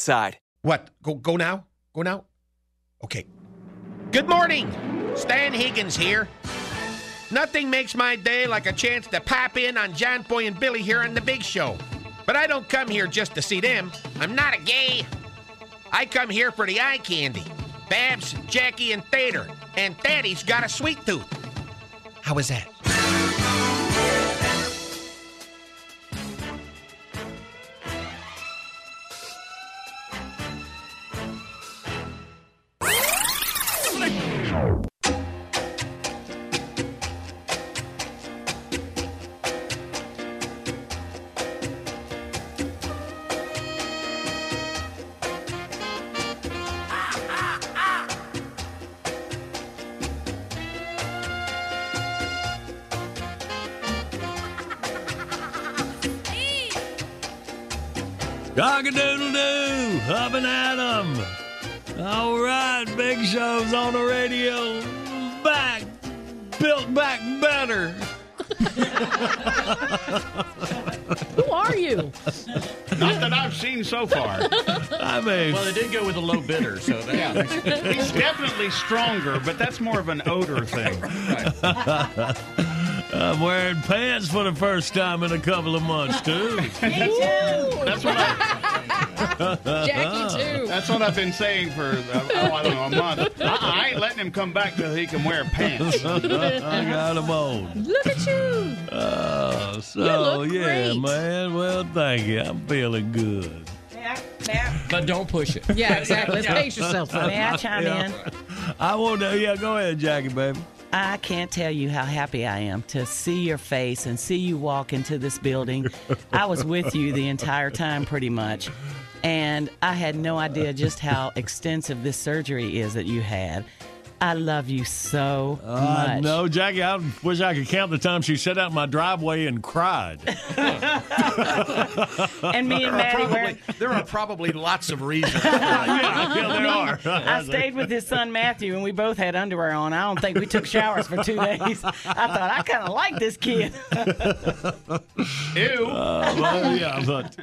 Side. What? Go go now? Go now? Okay. Good morning. Stan Higgins here. Nothing makes my day like a chance to pop in on John Boy and Billy here on the big show. But I don't come here just to see them. I'm not a gay. I come here for the eye candy. Babs, Jackie, and Tater. And Daddy's got a sweet tooth. How was that? Who are you? Not that I've seen so far. I mean, Well, they did go with a low bidder, so that, he's definitely stronger, but that's more of an odor thing. I'm wearing pants for the first time in a couple of months, too. That's what I, Jackie too. that's what I've been saying for uh, oh, I don't know a month. I, I ain't letting him come back till he can wear pants. I got them on. Look at you. Uh, so, look yeah, great. man. Well, thank you. I'm feeling good. But don't push it. Yeah, exactly. Let's pace yourself. May I chime in? I want to, yeah, go ahead, Jackie, baby. I can't tell you how happy I am to see your face and see you walk into this building. I was with you the entire time, pretty much. And I had no idea just how extensive this surgery is that you had. I love you so Uh, much. no, Jackie, I wish I could count the time she sat out in my driveway and cried. And me and Maddie were. Probably, there are probably lots of reasons. yeah, yeah, they are. I stayed with his son Matthew, and we both had underwear on. I don't think we took showers for two days. I thought I kind of like this kid. Ew. Uh, well, yeah, but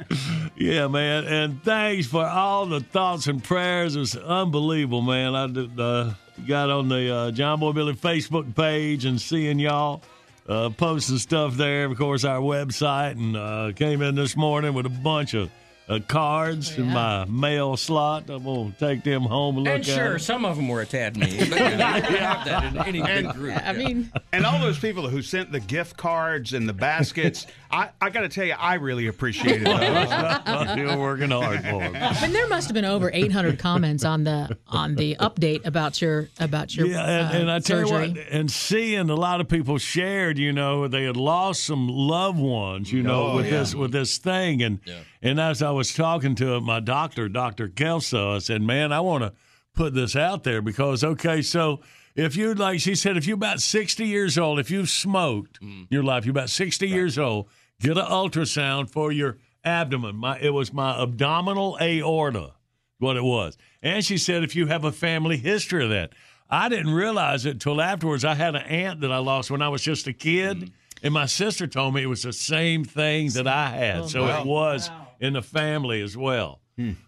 yeah, man. And thanks for all the thoughts and prayers. It was unbelievable, man. I did, uh, got on the uh, John Boy Billy Facebook page and seeing y'all uh, posting stuff there. Of course, our website, and uh, came in this morning with a bunch of. Uh, cards in my mail slot. I'm gonna take them home and look And at sure, 'em. some of them were a tad mean, but you, know, you can have that in any big group. I mean, And all those people who sent the gift cards and the baskets, I, I got to tell you, I really appreciated those. You're working hard for 'em. and there must have been over 800 comments on the on the update about your about your Yeah, and, uh, and I tell surgery. you what, and seeing a lot of people shared, you know, they had lost some loved ones, you know, Oh, with yeah. this with this thing, and and as I was talking to my doctor, Doctor Kelso, I said, "Man, I want to put this out there because okay, so." If you'd like, she said, if you're about 60 years old, if you've smoked Mm. your life, you're about 60 years old, get an ultrasound for your abdomen. My it was my abdominal aorta, what it was. And she said if you have a family history of that. I didn't realize it till afterwards. I had an aunt that I lost when I was just a kid, and my sister told me it was the same thing that I had. Oh, so wow. it was in the family as well.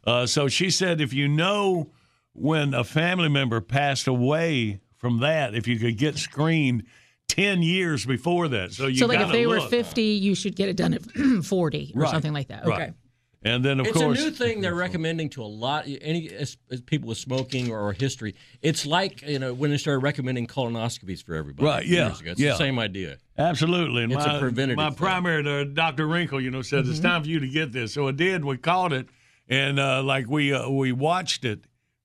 Uh, so she said if you know when a family member passed away from that, if you could get screened 10 years before that. So you so, like, if gotta they were 50, you should get it done at 40 or Right. something like that. Okay. Right. And then, of it's course, a new thing they're recommending to a lot any as, as people with smoking or history. It's like you know when they started recommending colonoscopies for everybody. Right, yeah, years ago. It's yeah. the same idea. Absolutely. And It's a my, preventative My thing. primary, uh, Dr. Wrinkle, you know, said Mm-hmm. it's time for you to get this. So I did. We caught it, and uh, like we uh, we watched it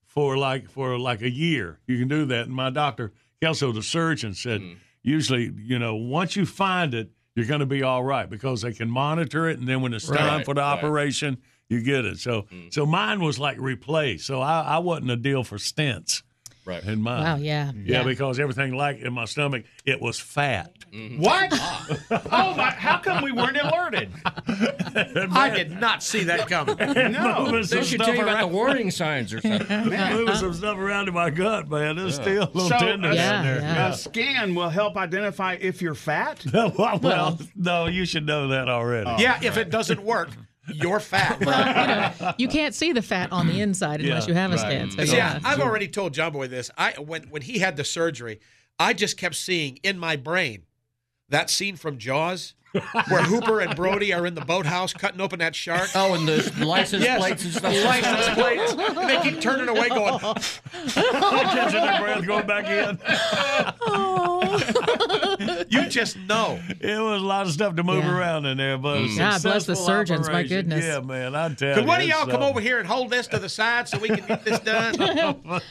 for like for like a year. You can do that. And my doctor, Kelso, the surgeon, said Mm. usually, you know, once you find it, you're going to be all right because they can monitor it, and then when it's time for the right. operation, you get it. So mm. so mine was like replaced. So I, I wasn't a deal for stents. Right. In mine. Wow, yeah. Yeah, Yeah. because everything like in my stomach, it was fat. Mm-hmm. What? Ah. oh my! How come we weren't alerted? I did not see that coming. No. They should tell you about around- the warning signs or something. Moving some stuff around in my gut, man. There's still a little So, tenderness a- in there. Yeah. A scan will help identify if you're fat. well, well, no, you should know that already. Oh. Yeah, if it doesn't work, you're fat. You, know, you can't see the fat on the inside unless Yeah, you have a right. scan. So, yeah. I, I've already told John Boy this. I when when he had the surgery, I just kept seeing in my brain that scene from Jaws where Hooper and Brody are in the boathouse cutting open that shark. Oh, and the license Yes, plates and stuff. the license plates. And they keep turning away, going. Catching their breath, going back in. You just know. It was a lot of stuff to move Yeah. around in there, but it was a God bless the successful surgeons, my goodness. Yeah, man, I tell Could you. one of it's, y'all come uh, over here and hold this to the side so we can get this done?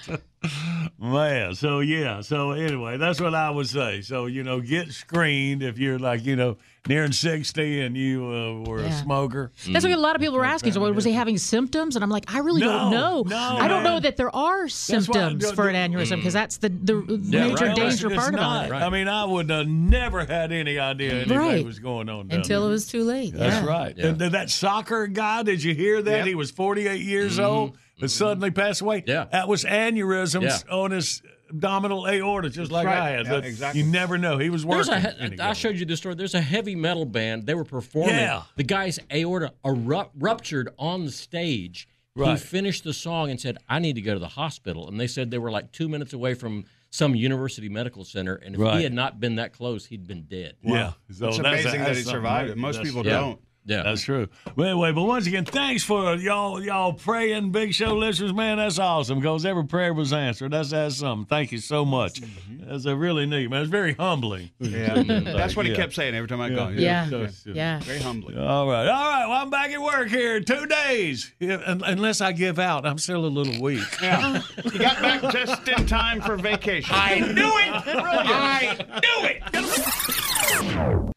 Man, so yeah, so anyway, that's what I would say. So you know, get screened if you're like you know nearing sixty and you uh, were a smoker. That's what a lot of people were asking. So, was he having symptoms? And I'm like, I really don't know. no, I don't man. know that there are symptoms for an aneurysm because that's the the Yeah, major right. danger It's part not. about it. I mean, I would have never had any idea anything Right. was going on Until there. it was too late. That's yeah. right. Yeah. And th- that soccer guy, did you hear that? Yep. He was 48 years old and suddenly passed away. Mm-hmm. Yeah. That was aneurysms Yeah. on his abdominal aorta, just like right. I had. Yeah, exactly. You never know. He was working. a, he- I showed you this story. There's a heavy metal band. They were performing. Yeah. The guy's aorta eru- ruptured on the stage. Right. He finished the song and said, "I need to go to the hospital." And they said they were like two minutes away from some university medical center. And if Right. he had not been that close, he'd been dead. Yeah. So It's that's- amazing that he survived right. it. Most That's- people yeah. don't. Yeah. That's true. But anyway, but once again, thanks for y'all y'all praying, Big Show listeners, man. That's awesome because every prayer was answered. That's that's something. Thank you so much. Mm-hmm. That's a really neat man. It's very humbling. Yeah, that's what he Yeah. kept saying every time I called. Yeah. So- Yeah. Very humbling. All right, all right. Well, I'm back at work here. Two days, Yeah, unless I give out. I'm still a little weak. Yeah. You got back just in time for vacation. I knew it. I knew it.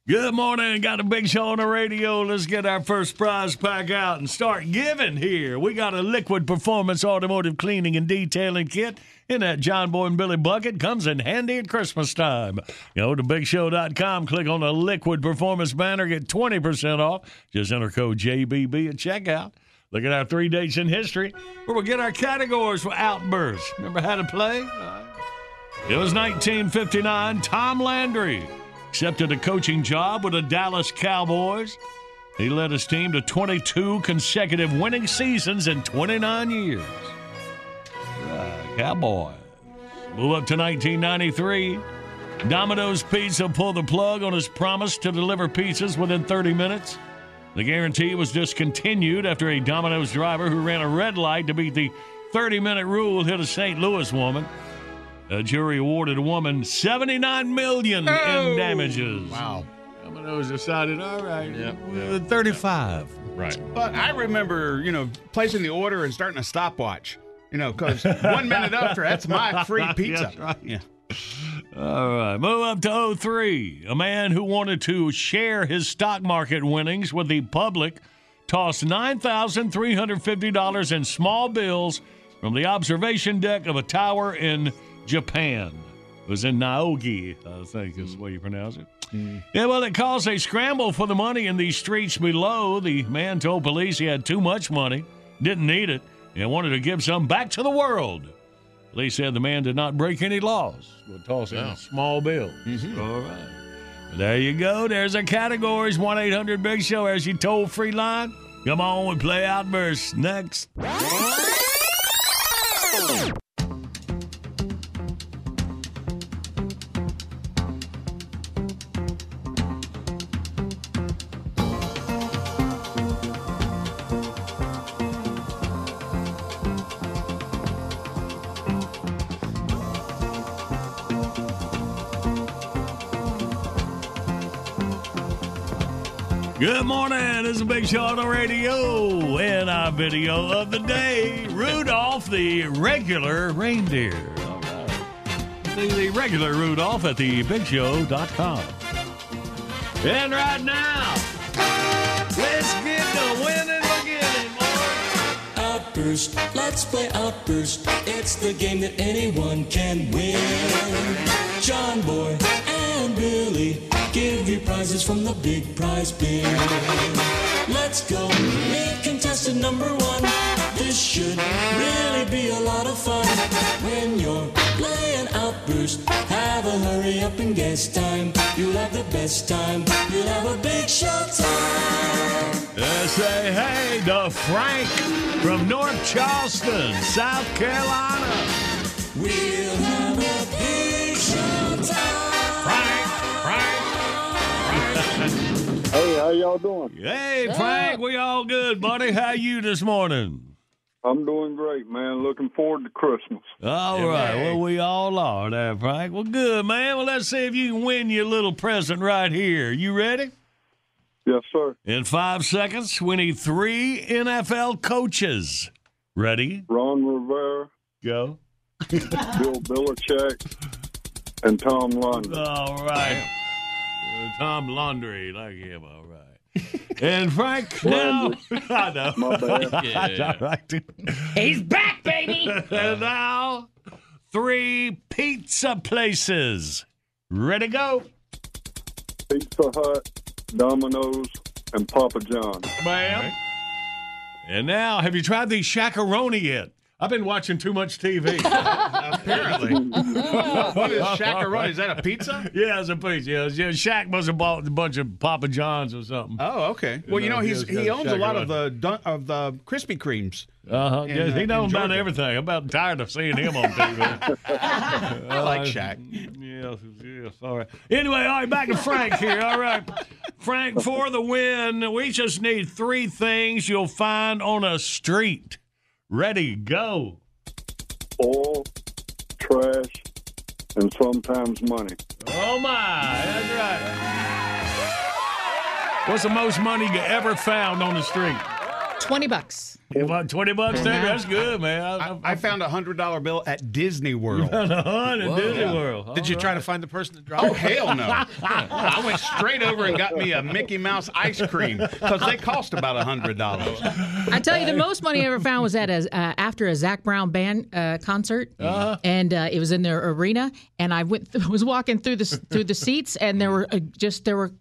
Good morning. Got a big show on the radio. Let's get our first prize pack out and start giving here. We got a liquid performance automotive cleaning and detailing kit in that John Boy and Billy bucket. Comes in handy at Christmas time. Go to bigshow.com, click on the liquid performance banner, get 20% off. Just enter code JBB at checkout. Look at our three dates in history where we'll get our categories for outbursts. Remember how to play? It was 1959. Tom Landry accepted a coaching job with the Dallas Cowboys. He led his team to 22 consecutive winning seasons in 29 years. Uh, right, Cowboy. Move up to 1993. Domino's Pizza pulled the plug on his promise to deliver pizzas within 30 minutes. The guarantee was discontinued after a Domino's driver who ran a red light to beat the 30 minute rule hit a St. Louis woman. A jury awarded a woman 79 million in damages. Wow. Domino's decided, all right, Yep, uh, 35. Right. But I remember, you know, placing the order and starting a stopwatch. You know, because one minute after, that's my free pizza. That's right. Yeah. All right, move up to 03. A man who wanted to share his stock market winnings with the public tossed $9,350 in small bills from the observation deck of a tower in Japan. It was in Naogi, I think is mm. the way you pronounce it. Mm. Yeah, well, it caused a scramble for the money in these streets below. The man told police he had too much money, didn't need it, and wanted to give some back to the world. Police said the man did not break any laws. We'll toss in Oh. small bills. Mm-hmm. All right. There you go. There's our categories. 1 800 Big Show. as you told free line. Come on, we play Outburst next. Good morning. This is Big Show on the radio. And our video of the day Rudolph the regular reindeer. All right. See the regular Rudolph at thebigshow.com. And right now, let's get the winning beginning. Outburst, let's play Outburst. It's the game that anyone can win. John Boy and Billy give you prizes from the big prize bin. Let's go meet contestant number one. This should really be a lot of fun. When you're playing Outburst, have a hurry up and guess time. You'll have the best time. You'll have a big show time. Say hey to Frank from North Charleston, South Carolina. We'll y'all doing? Hey, Frank, we all good, buddy. How you this morning? I'm doing great, man. Looking forward to Christmas. All right. Well, we all are there, Frank. Well, good, man. Well, let's see if you can win your little present right here. You ready? Yes, sir. In five seconds, we need three NFL coaches. Ready? Ron Rivera, Go. Bill Belichick, and Tom London. All right. Tom Landry, like him. All right. And Frank, now I know. My bad. Yeah. All right. He's back, baby. and now three pizza places. Ready, to go. Pizza Hut, Domino's, and Papa John. Ma'am. And now, have you tried the Shaq-a-Roni yet? I've been watching too much TV. Apparently. what is Shaq-a-Roni? Is that a pizza? yeah, it's a pizza. Yeah, yeah, Shaq must have bought a bunch of Papa John's or something. Oh, okay. Well, you know, he's he owns a lot of the of the Krispy Kremes. Uh huh. in, Yeah, uh, he knows about everything. I'm about tired of seeing him on TV. I like Shaq. Yes, yes. All right. Anyway, all right, back to Frank here. All right. Frank, for the win, we just need three things you'll find on a street. Ready, go. Oil, trash, and sometimes money. Oh, my. That's right. What's the most money you ever found on the street? 20 bucks. About 20 bucks, there? That's good, man. I, I found a hundred dollar bill at Disney World. found a hundred Whoa. Disney Yeah. World. Did you All try to find the person that dropped Oh hell no! I went straight over and got me a Mickey Mouse ice cream because they cost about a hundred dollars. I tell you, the most money I ever found was at a uh, after a Zac Brown band uh, concert, and uh, it was in their arena. And I went was walking through the through the seats, and there were uh, just there were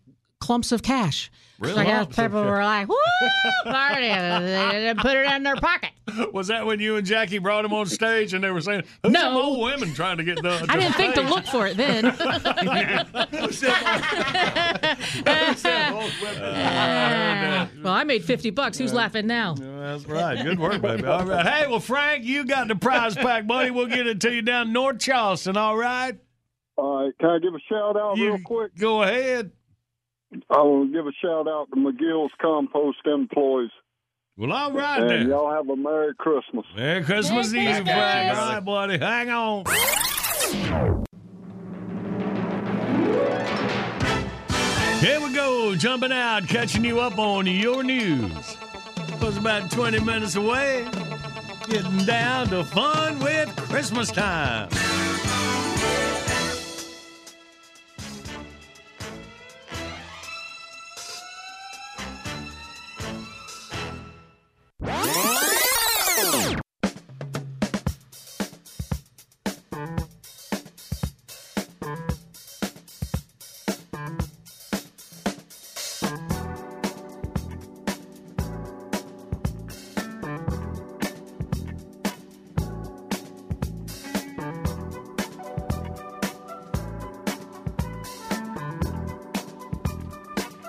clumps of cash. Really? So I guess Clumps of people cash. were like, "Woo, party!" They didn't put it in their pocket. Was that when you and Jackie brought him on stage and they were saying, Who's No. some old women trying to get the. I didn't think to look for it then. Uh, well, I made fifty bucks. Who's laughing now? That's right. Good work, baby. All right. Hey, well, Frank, you got the prize pack, buddy. We'll get it to you down North Charleston, all right? All right, can I give a shout out real quick? Go ahead. I want to give a shout out to McGill's compost employees. Well, all right and then. y'all have a Merry Christmas. Merry Christmas Eve, Merry Frank. Christmas. All right, buddy. Hang on. Here we go, jumping out, catching you up on your news. Was about 20 minutes away, getting down to fun with Christmas time.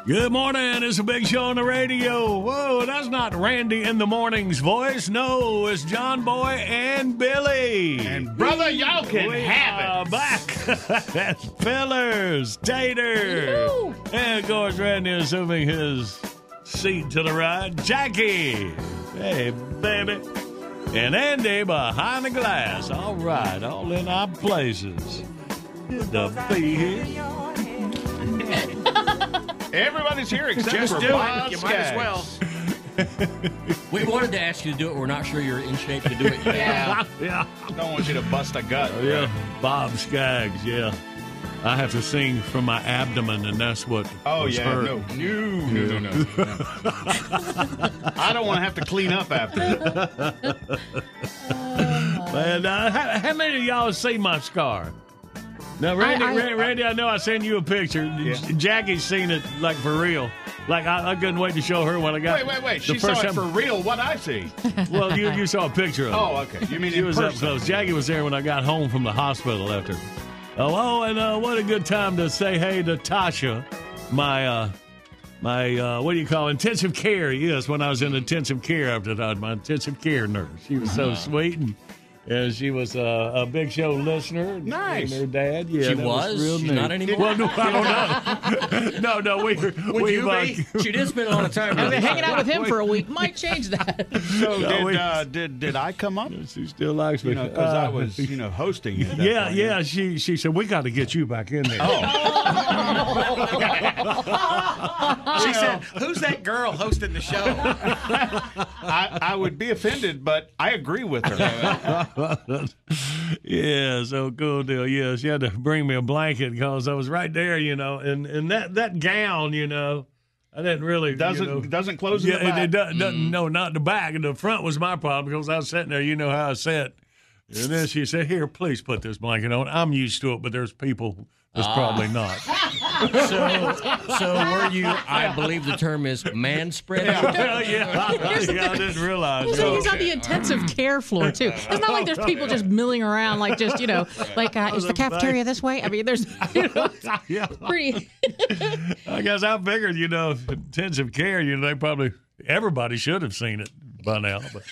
Good morning. It's a big show on the radio. Whoa, that's not Randy in the morning's voice. No, it's John Boy and Billy. And brother, y'all can we have it. back. that's Fillers, Tater, and of course Randy assuming his seat to the right, Jackie. Hey, baby. And Andy behind the glass. All right, all in our places. Good to be here. Everybody's here except Just for do Bob it. You might as well. We wanted to ask you to do it. We're not sure you're in shape to do it yet. Yeah. yeah. Don't want you to bust a gut. Oh, yeah, Bob Skaggs, yeah. I have to sing from my abdomen, and that's what Oh was yeah, hurt. no, no, no, no, no. I don't want to have to clean up after. And uh, how, how many of y'all see my scar? Now, Randy, I- I- Randy, Randy, I know I sent you a picture. J- Jackie's seen it like for real. Like I, I couldn't wait to show her when I got. Wait, wait, wait. the She saw first it time- for real. What I see? Well, you you saw a picture of it. Oh, okay. You mean she in was up close. Jackie was there when I got home from the hospital after. Oh, oh, and uh, what a good time to say hey to Tasha, my uh, my uh, what do you call it? intensive care? Yes, when I was in intensive care after that, my intensive care nurse. She was so sweet and. And she was uh, a big show listener. Nice. And her dad. Yeah, She that was? real She's neat. not anymore? Well, no, I don't know. no, no, we Would we you uh, be? She did spend a lot of time I've with been hanging out with him for a week. Might change that. So No, did we- uh, did did I come up? She still likes me. You know, because I Uh, was you know hosting it. Yeah, yeah. She she said we got to get you back in there. She said, "Who's that girl hosting the show?" I, I would be offended, but I agree with her. yeah, so cool deal. Yeah, she had to bring me a blanket because I was right there, you know, and and that that gown, you know, I didn't really Doesn't you know, doesn't close in yeah, it, it doesn't, doesn't- mm-hmm. no, not the back. The front was my problem because I was sitting there. You know how I sat. And then she said, "Here, please put this blanket on." I'm used to it, but there's people that's probably not. So, so were you? I believe the term is man spread. yeah, yeah, yeah, I didn't realize. Well, so he's on the intensive care floor too. It's not like there's people just milling around, like just you know, like uh, is the cafeteria this way? I mean, there's you know, yeah. pretty. I guess I figured, you know, intensive care, you know, they probably everybody should have seen it by now. But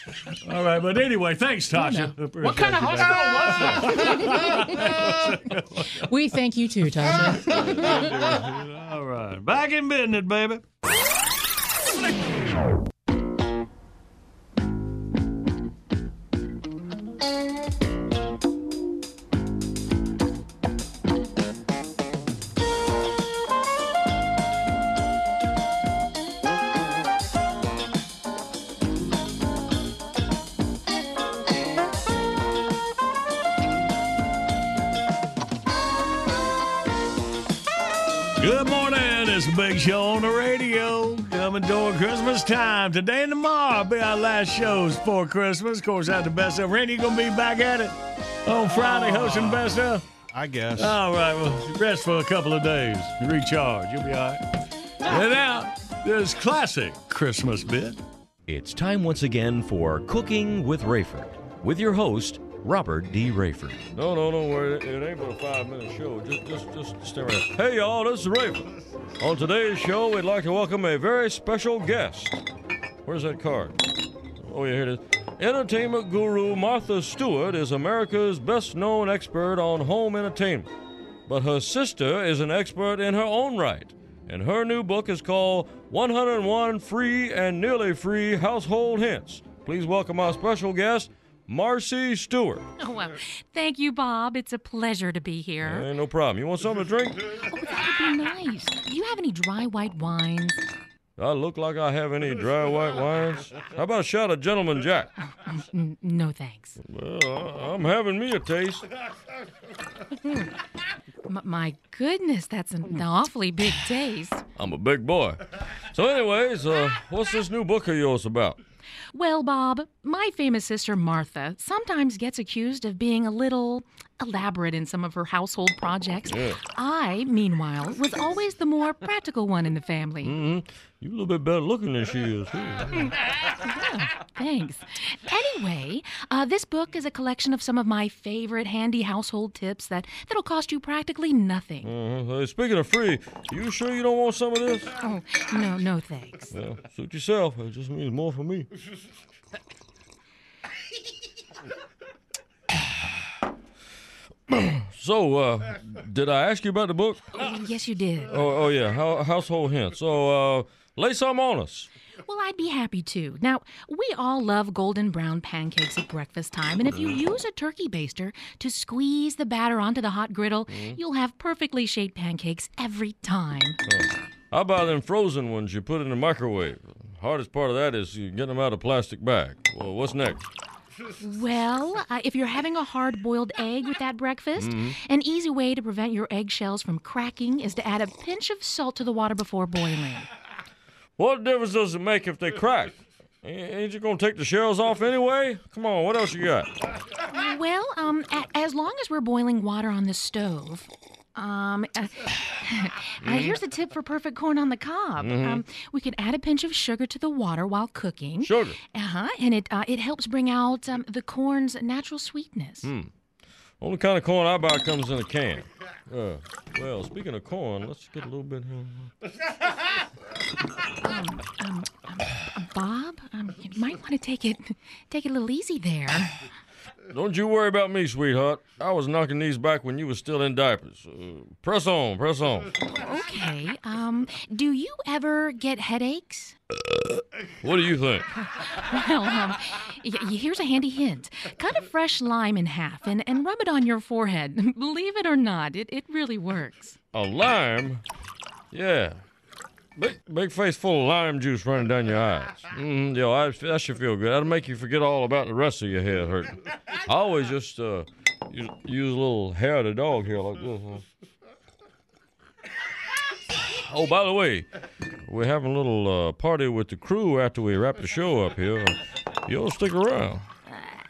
all right, but anyway, thanks, Tasha. What kind of hospital was this? We thank you too, Tasha. All right, back in business, baby. Big show on the radio. Coming toward Christmas time. Today and tomorrow will be our last shows for Christmas. Of course, that's the best of. Randy, going to be back at it on Friday ah, hosting best of? I guess. All right, well, rest for a couple of days. Recharge. You'll be all right. And now, this classic Christmas bit. It's time once again for Cooking with Raiford with your host, Robert D. Raiford. No, no, worry. It ain't but a five minute show. Just, just, just stay right. Hey, y'all, this is Raven. On today's show, we'd like to welcome a very special guest. Where's that card? Oh, yeah, here it is. Entertainment guru Martha Stewart is America's best known expert on home entertainment. But her sister is an expert in her own right. And her new book is called 101 Free and Nearly Free Household Hints. Please welcome our special guest, Marcy Stewart. Oh, well, thank you, Bob. It's a pleasure to be here. Hey, no problem. You want something to drink? Oh, that would be nice. Do you have any dry white wines? I look like I have any dry white wines. How about a shot of Gentleman Jack? N- no, thanks. Well, I- I'm having me a taste. M- my goodness, that's an awfully big taste. I'm a big boy. So, anyways, uh, what's this new book of yours about? Well, Bob, my famous sister Martha sometimes gets accused of being a little elaborate in some of her household projects. Yeah. I, meanwhile, was always the more practical one in the family. hmm You a little bit better looking than she is, too. Yeah, thanks. Anyway, uh, this book is a collection of some of my favorite handy household tips that that'll cost you practically nothing. Uh-huh. Hey, speaking of free, you sure you don't want some of this? Oh, no, no thanks. Well, suit yourself. It just means more for me. so, uh, did I ask you about the book? Yes, you did. Oh, oh yeah, Hou- household hints. So, uh, lay some on us. Well, I'd be happy to. Now, we all love golden brown pancakes at breakfast time, and if you use a turkey baster to squeeze the batter onto the hot griddle, you'll have perfectly shaped pancakes every time. How about them frozen ones you put in the microwave? Hardest part of that is getting them out of plastic bag. Well, what's next? Well, uh, if you're having a hard boiled egg with that breakfast, Mhm. an easy way to prevent your eggshells from cracking is to add a pinch of salt to the water before boiling. What difference does it make if they crack? Ain't you gonna take the shells off anyway? Come on, what else you got? Well, um, a- as long as we're boiling water on the stove. Um, uh, uh, here's a tip for perfect corn on the cob. Mhm. Um, we can add a pinch of sugar to the water while cooking. Sugar? Uh huh. And it uh, it helps bring out um, the corn's natural sweetness. Hmm. Only kind of corn I buy comes in a can. Uh, well, speaking of corn, let's get a little bit here. Um, um, um, uh, Bob, um, you might want to take it take it a little easy there. Don't you worry about me, sweetheart. I was knocking these back when you were still in diapers. Uh, press on, press on. Okay. Um, do you ever get headaches? What do you think? Well, um, y- here's a handy hint. Cut a fresh lime in half and, and rub it on your forehead. Believe it or not, it, it really works. A lime? Yeah. Big, big face full of lime juice running down your eyes. Mm, yo, I, that should feel good. That'll make you forget all about the rest of your head hurting. I always just uh, use, use a little hair of the dog here like this. huh? Oh, by the way, we're having a little uh, party with the crew after we wrap the show up here. You'll stick around.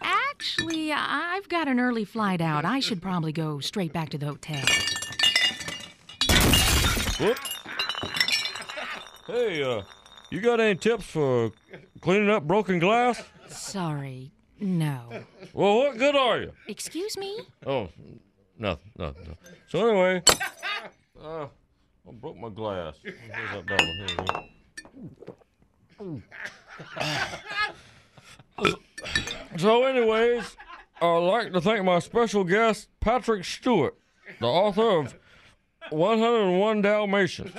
Actually, I've got an early flight out. I should probably go straight back to the hotel. Whoop. Hey, uh, you got any tips for cleaning up broken glass? Sorry, no. Well, what good are you? Excuse me? Oh, nothing, nothing. nothing. So anyway, uh, I broke my glass. Where's that dollar? Here. So, anyways, I'd like to thank my special guest, Patrick Stewart, the author of 101 Dalmatians.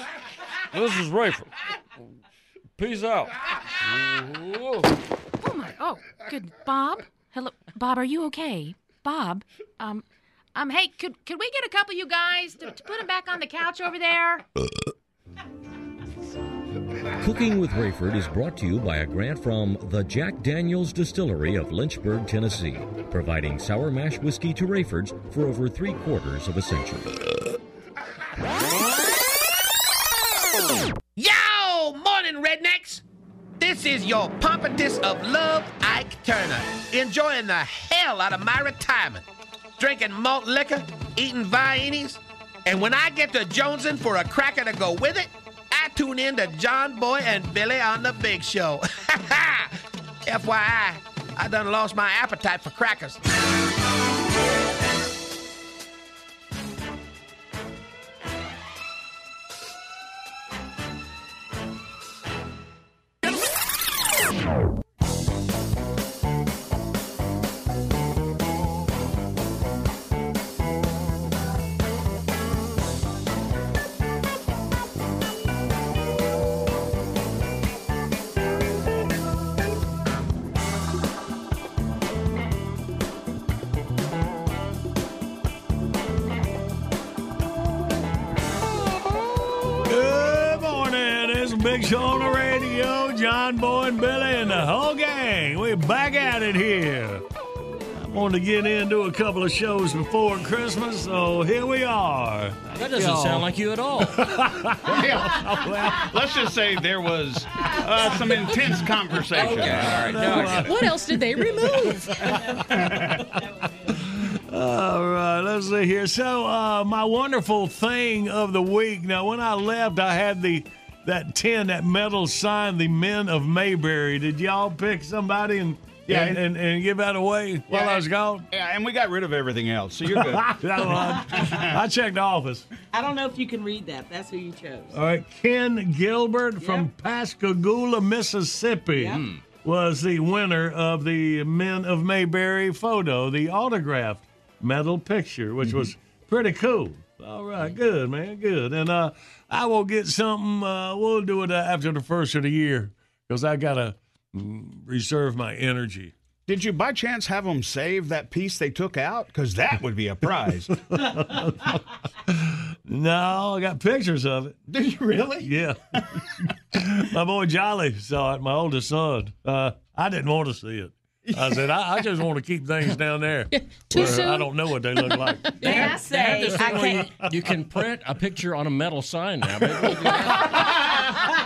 This is Raiford. Peace out. Whoa. Oh my! Oh, good. Bob, hello, Bob. Are you okay? Bob, um, um. Hey, could could we get a couple of you guys to, to put him back on the couch over there? Cooking with Raiford is brought to you by a grant from the Jack Daniels Distillery of Lynchburg, Tennessee, providing sour mash whiskey to Raiford's for over three quarters of a century. Yo, morning, rednecks. This is your pompous of love, Ike Turner, enjoying the hell out of my retirement, drinking malt liquor, eating viennies, and when I get to jonesing for a cracker to go with it, I tune in to John Boy and Billy on the Big Show. FYI, I done lost my appetite for crackers. Wanted to get into a couple of shows before Christmas, so here we are. That doesn't sound like you at all. well, let's just say there was uh, some intense conversation. Okay, all right, now I. What else did they remove? All right, let's see here. So, uh, my wonderful thing of the week. Now, when I left, I had the that tin, that metal sign, the Men of Mayberry. Did y'all pick somebody and Yeah, and, and, and give that away while I was gone? Yeah, and we got rid of everything else, so you're good. I checked the office. I don't know if you can read that. That's who you chose. All right, Ken Gilbert from Pascagoula, Mississippi, was the winner of the Men of Mayberry photo, the autographed metal picture, which was pretty cool. All right, good man, good. And uh, I will get something. Uh, we'll do it uh, after the first of the year because I gotta mm, reserve my energy. Did you by chance have them save that piece they took out? Because that would be a prize. No, I got pictures of it. Did you really? Yeah. my boy Jolly saw it, my oldest son. Uh, I didn't want to see it. I said, I, I just want to keep things down there. Too where soon? I don't know what they look like. They have- I say, I can't- You, you can print a picture on a metal sign now. Maybe we'll do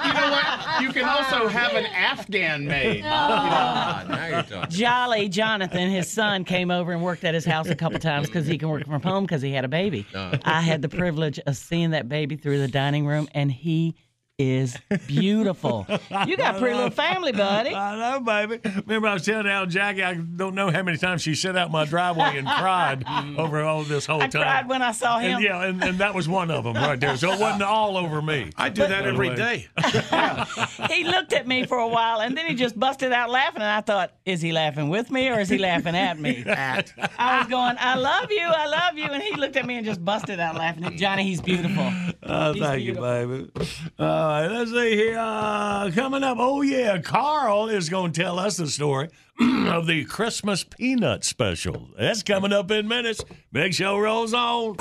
you know what? You can also have an Afghan made. Ah, now you're talking. Jolly Jonathan, his son, came over and worked at his house a couple times because he can work from home because he had a baby. Uh. I had the privilege of seeing that baby through the dining room, and he is beautiful. You got a pretty little family, buddy. I know, baby. Remember, I was telling Al Jackie, I don't know how many times she sat out my driveway and cried over all this whole I time. cried when I saw him. And, yeah, and, and that was one of them right there. So it wasn't all over me. I do that every day. he looked at me for a while and then he just busted out laughing and I thought, is he laughing with me or is he laughing at me? I was going, I love you, I love you, and he looked at me and just busted out laughing. Johnny, he's beautiful. Oh, He's thank you, baby. All right, let's see here. Uh, coming up, oh yeah, Karl is going to tell us the story of the Christmas peanut special. That's coming up in minutes. Big Show rolls on.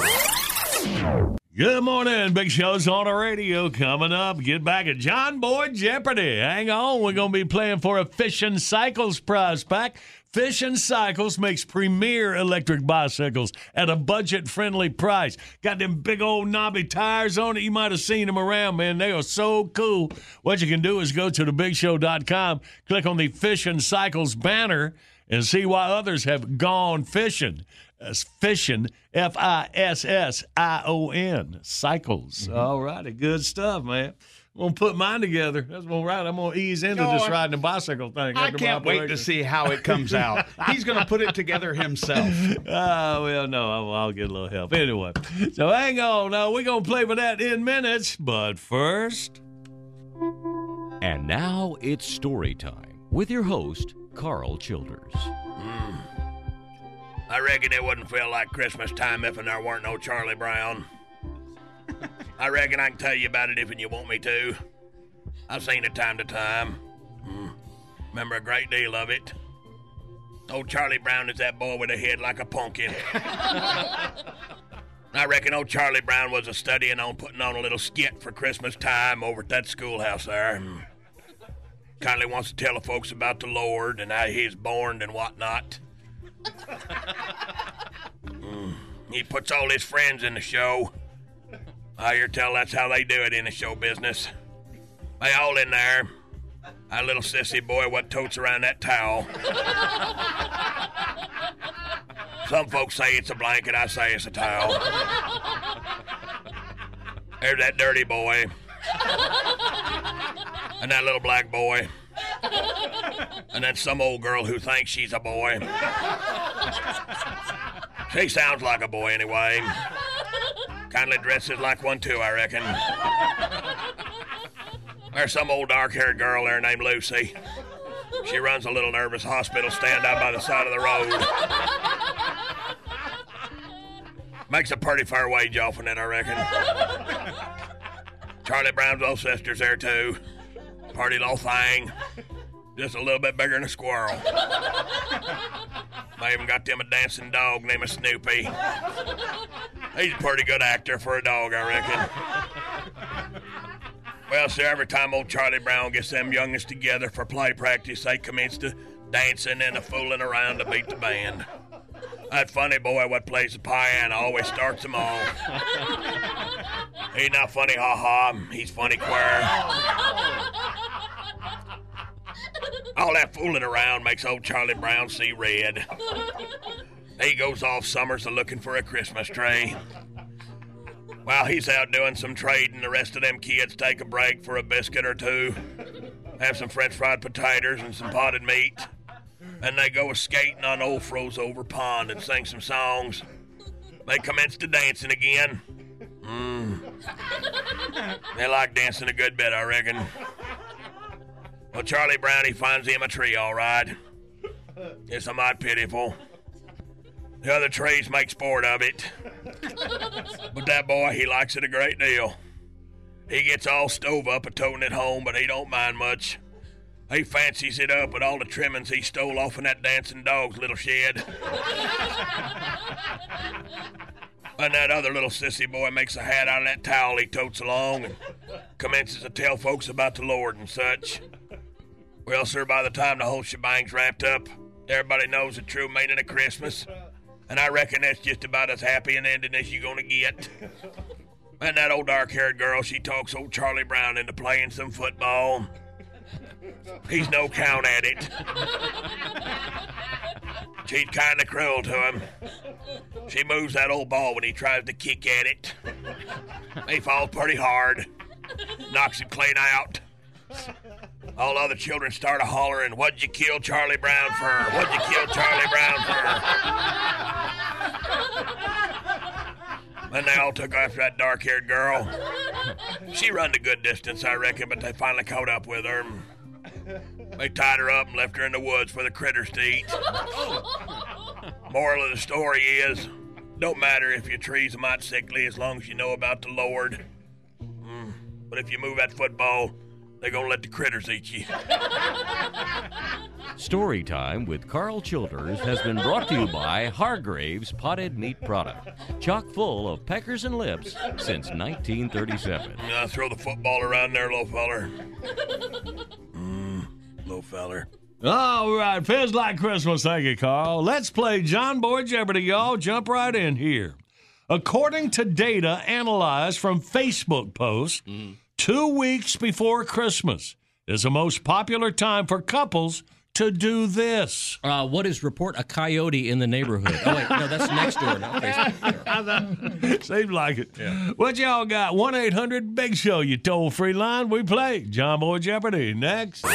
Good morning, Big Show's on the radio. Coming up, get back at John Boy Jeopardy. Hang on, we're going to be playing for a Fission Cycles prize pack. Fission Cycles makes premier electric bicycles at a budget friendly price. Got them big old knobby tires on it. You might have seen them around, man. They are so cool. What you can do is go to thebigshow.com, click on the Fission Cycles banner, and see why others have gone fishing. That's fission, F I S S I O N, cycles. Mm-hmm. All righty, good stuff, man. I'm gonna put mine together. That's all right. I'm gonna ease into No, this riding a bicycle thing. I after can't wait to see how it comes out. He's going to put it together himself. Ah, well, no, I'll, I'll get a little help. Anyway, so hang on. Now, we're going to play with that in minutes. But first, And now it's story time with your host, Karl Childers. I reckon it wouldn't feel like Christmas time if there weren't no Charlie Brown. I reckon I can tell you about it if you want me to. I've seen it time to time. Hmm. Remember a great deal of it. Old Charlie Brown is that boy with a head like a pumpkin. I reckon old Charlie Brown was a studying on putting on a little skit for Christmas time over at that schoolhouse there. Hmm. Kindly wants to tell the folks about the Lord and how he's born and whatnot. Mm. He puts all his friends in the show. I hear tell that's how they do it in the show business. They all in there. That little sissy boy what totes around that towel. Some folks say it's a blanket, I say it's a towel. There's that dirty boy. And that little black boy. And then some old girl who thinks she's a boy. She sounds like a boy anyway. Kindly dresses like one too, I reckon. There's some old dark haired girl there named Lucy. She runs a little nervous hospital stand out by the side of the road. Makes a pretty fair wage off in it, I reckon. Charlie Brown's old sister's there too. Party little thing. Just a little bit bigger than a squirrel. I even got them a dancing dog named Snoopy. He's a pretty good actor for a dog, I reckon. Well, sir, every time old Charlie Brown gets them youngins together for play practice, they commence to dancing and a fooling around to beat the band. That funny boy what plays the piano always starts them off. He's not funny, ha ha. He's funny queer. All that fooling around makes old Charlie Brown see red. He goes off summers a looking for a Christmas tree. While he's out doing some trading, the rest of them kids take a break for a biscuit or two, have some french fried potatoes and some potted meat, and they go a skating on old froze over pond and sing some songs. They commence to dancing again. Mm. They like dancing a good bit, I reckon. Well, Charlie Brown, he finds him a tree, all right. It's a mite pitiful. The other trees make sport of it. But that boy, he likes it a great deal. He gets all stove up a toting it home, but he don't mind much. He fancies it up with all the trimmings he stole off in that dancing dog's little shed. and that other little sissy boy makes a hat out of that towel he totes along and commences to tell folks about the Lord and such. Well, sir, by the time the whole shebang's wrapped up, everybody knows the true meaning of Christmas. And I reckon that's just about as happy an ending as you're gonna get. And that old dark haired girl, she talks old Charlie Brown into playing some football. He's no count at it. She's kind of cruel to him. She moves that old ball when he tries to kick at it. He falls pretty hard, knocks him clean out. All other children start a hollering, What'd you kill Charlie Brown for? What'd you kill Charlie Brown for? And they all took after that dark haired girl. She run a good distance, I reckon, but they finally caught up with her. They tied her up and left her in the woods for the critters to eat. Moral of the story is don't matter if your tree's a mite sickly as long as you know about the Lord. Mm, But if you move that football, they're gonna let the critters eat you. Story time with Karl Childers has been brought to you by Hargrave's Potted Meat Product, chock full of peckers and lips since 1937. Now throw the football around there, little feller. Mm, little feller. All right, feels like Christmas. Thank you, Karl. Let's play John Boy Jeopardy, y'all. Jump right in here. According to data analyzed from Facebook posts, two weeks before Christmas is the most popular time for couples to do this. Uh, what is report a coyote in the neighborhood? Oh wait, no, that's next door. Not Facebook. Seems like it. What y'all got? 1 800 Big Show, you toll free line. We play John Boy Jeopardy. Next.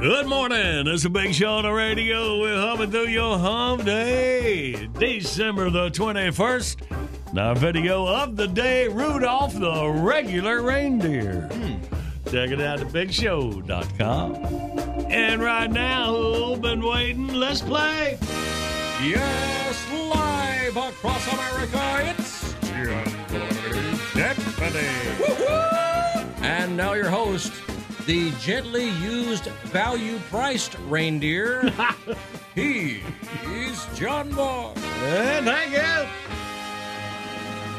Good morning. It's a big show on the radio. We're humming through your hum day. December the 21st. Now, video of the day Rudolph the regular reindeer. Hmm. Check it out at bigshow.com. And right now, who been waiting? Let's play. Yes, live across America, it's Jeopardy! And now your host, the gently used, value priced reindeer. he is John Boy. And thank you.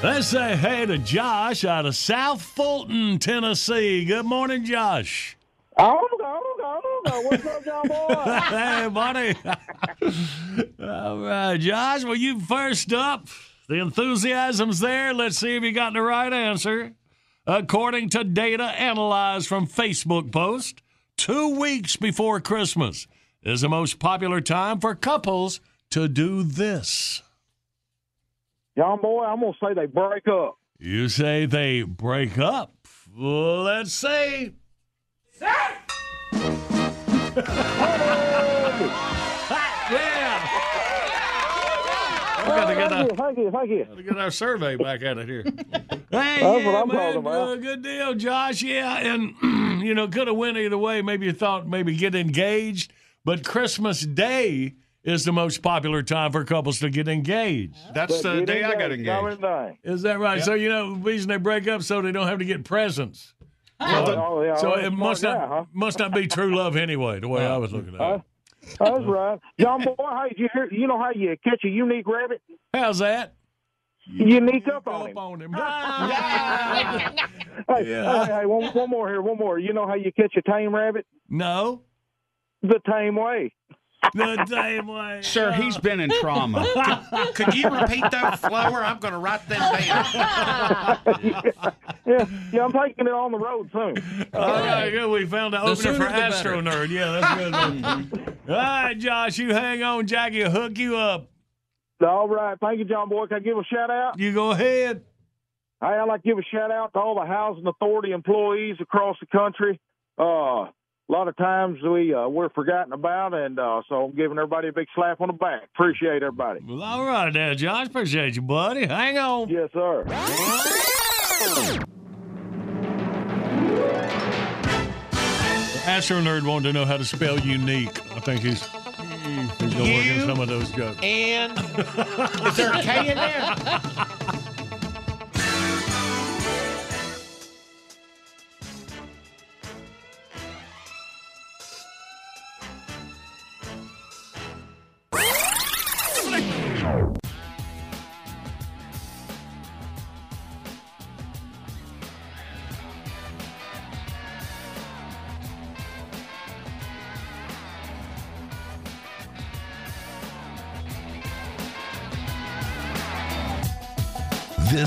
Let's say hey to Josh out of South Fulton, Tennessee. Good morning, Josh. Oh, oh, oh, oh, what's up, John Boy? hey, buddy. All right, Josh. Well, you first up. The enthusiasm's there. Let's see if you got the right answer. According to data analyzed from Facebook post, two weeks before Christmas is the most popular time for couples to do this. John Boy, I'm gonna say they break up. You say they break up. Let's see. yeah. We gotta get thank a- you, thank you, thank you. Gotta get our survey back at it here. Hey, That's what I'm man, talking about. uh, good deal, Josh. Yeah, and you know, could have went either way. Maybe you thought maybe get engaged, but Christmas Day is the most popular time for couples to get engaged. That's the day I got engaged. Is that right? Yep. So you know, the reason they break up so they don't have to get presents. Oh, So, oh, yeah, so it must not guy, huh? must not be true love anyway. The way I was looking at it. That's right. John Boy, hey, you hear? You know how you catch a unique rabbit? How's that? You sneak up on him. on him. Hey, Yeah. hey, hey, one, one more here, one more. You know how you catch a tame rabbit? No. the tame way. The same way. Sir, he's been in trauma. Could you repeat that, slower? I'm going to write them down. Yeah, yeah, I'm taking it on the road soon. All right, good. We found the, The opener for the better. Astro Nerd. Yeah, that's good. All right, Josh, you hang on. Jackie will hook you up. All right. Thank you, John Boy. Can I give a shout out? You go ahead. Hey, I'd like to give a shout out to all the housing authority employees across the country. Uh, a lot of times we uh, we're forgotten about, and uh, so I'm giving everybody a big slap on the back. Appreciate everybody. Well, all right, there, Josh. Appreciate you, buddy. Hang on. Yes, sir. Astro Nerd wanted to know how to spell unique. I think he's he's gonna work in some of those jokes. And is there a K in there?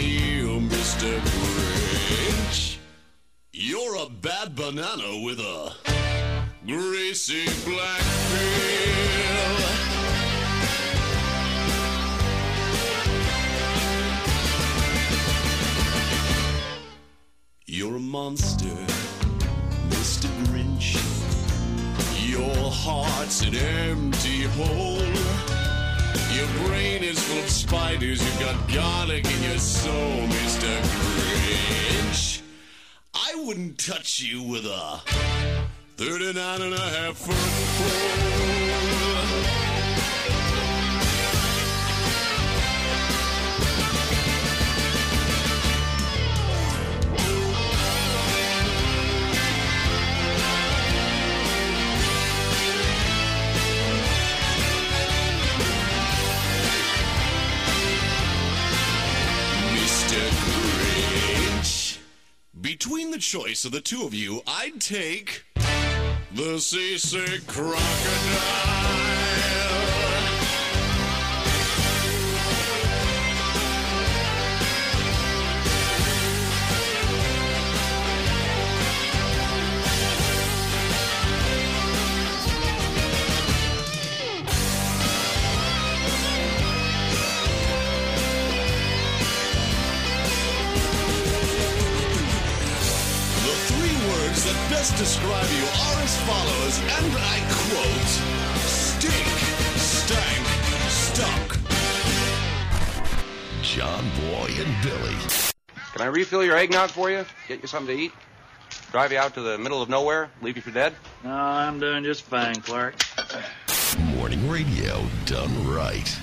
charming oh, as Mr. Grinch. You're a bad banana with a greasy black peel. You're a monster, Mr. Grinch. Your heart's an empty hole. Your brain is full of spiders. You've got garlic in your soul, Mr. Grinch. I wouldn't touch you with a 39 and a half foot pole. Between the choice of the two of you, I'd take the seasick crocodile. Describe you are as follows, and I quote Stink, stank, stunk. John Boy and Billy. Can I refill your eggnog for you? Get you something to eat? Drive you out to the middle of nowhere? Leave you for dead? No, I'm doing just fine, Clark. Morning radio done right.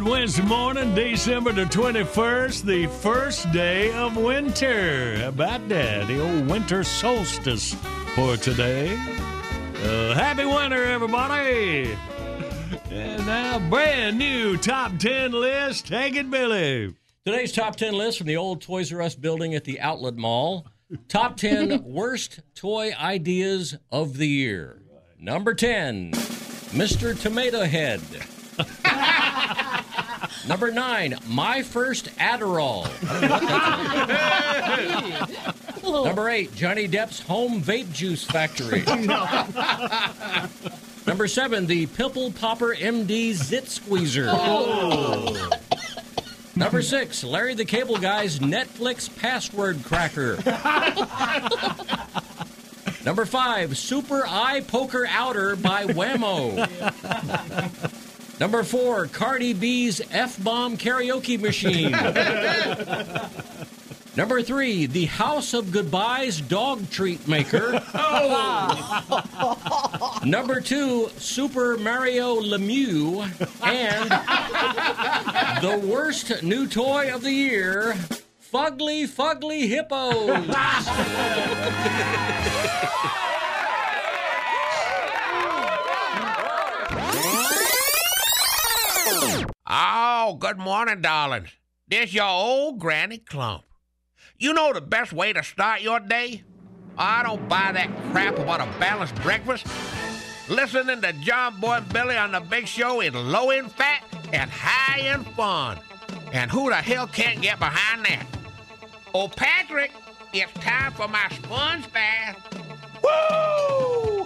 Good Wednesday morning, December the 21st, the first day of winter. How about that? The old winter solstice for today. Uh, happy winter, everybody! And now, brand new top 10 list. Take it, Billy. Today's top 10 list from the old Toys R Us building at the Outlet Mall. Top 10 worst toy ideas of the year. Number 10, Mr. Tomato Head. Number 9, My First Adderall. Number eight, Johnny Depp's home vape juice factory. Number seven, the Pimple Popper MD Zit Squeezer. Oh. Number six, Larry the Cable Guy's Netflix password cracker. Number five, Super Eye Poker Outer by Whammo. Number four, Cardi B's F Bomb Karaoke Machine. Number three, the House of Goodbyes Dog Treat Maker. Oh. Number two, Super Mario Lemieux. And the worst new toy of the year, Fugly Fugly Hippos. Oh, good morning, darlings. This your old Granny Clump. You know the best way to start your day? I don't buy that crap about a balanced breakfast. Listening to John Boy Billy on the Big Show is low in fat and high in fun. And who the hell can't get behind that? Oh, Patrick, it's time for my sponge bath. Woo!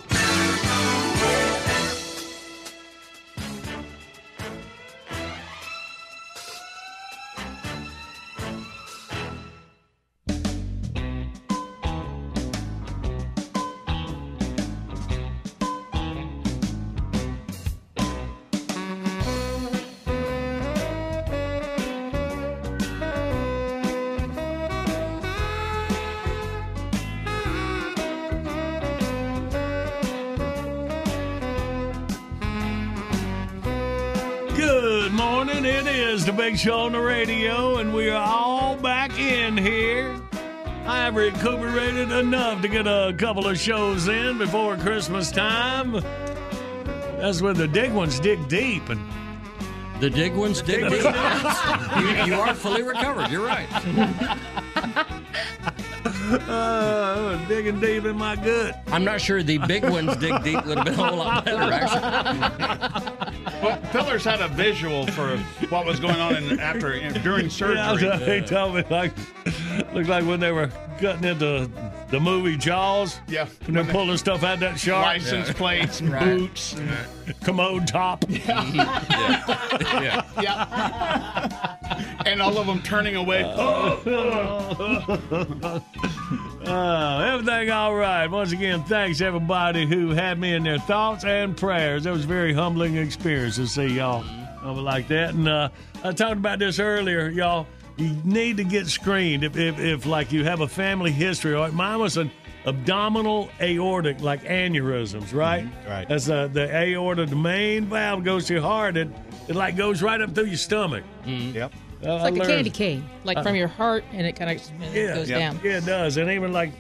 Big Show on the radio, and we are all back in here. I have recuperated enough to get a couple of shows in before Christmas time. That's when the dig ones dig deep, and The dig ones dig deep. you, you are fully recovered. You're right. uh, digging deep in my gut. I'm not sure the big ones dig deep would have been a whole lot better, actually. Well, Pillars had a visual for what was going on in, after during surgery. Yeah, they told me like looked like when they were cutting into the movie Jaws. Yeah, when they're pulling stuff out of that shark. License plates, Right. boots. commode top. Yeah. yeah. and all of them turning away. Uh, everything all right. Once again, thanks everybody who had me in their thoughts and prayers. It was a very humbling experience to see y'all it like that. And uh, I talked about this earlier, y'all. You need to get screened if, if, if like you have a family history. Like mine was an abdominal aortic, like aneurysms, right? right. That's uh, the aorta. The main valve goes to your heart. It it like goes right up through your stomach. Yep. It's like a candy cane, like from your heart, and it kind of yeah, goes yeah, down. Yeah, it does, and even like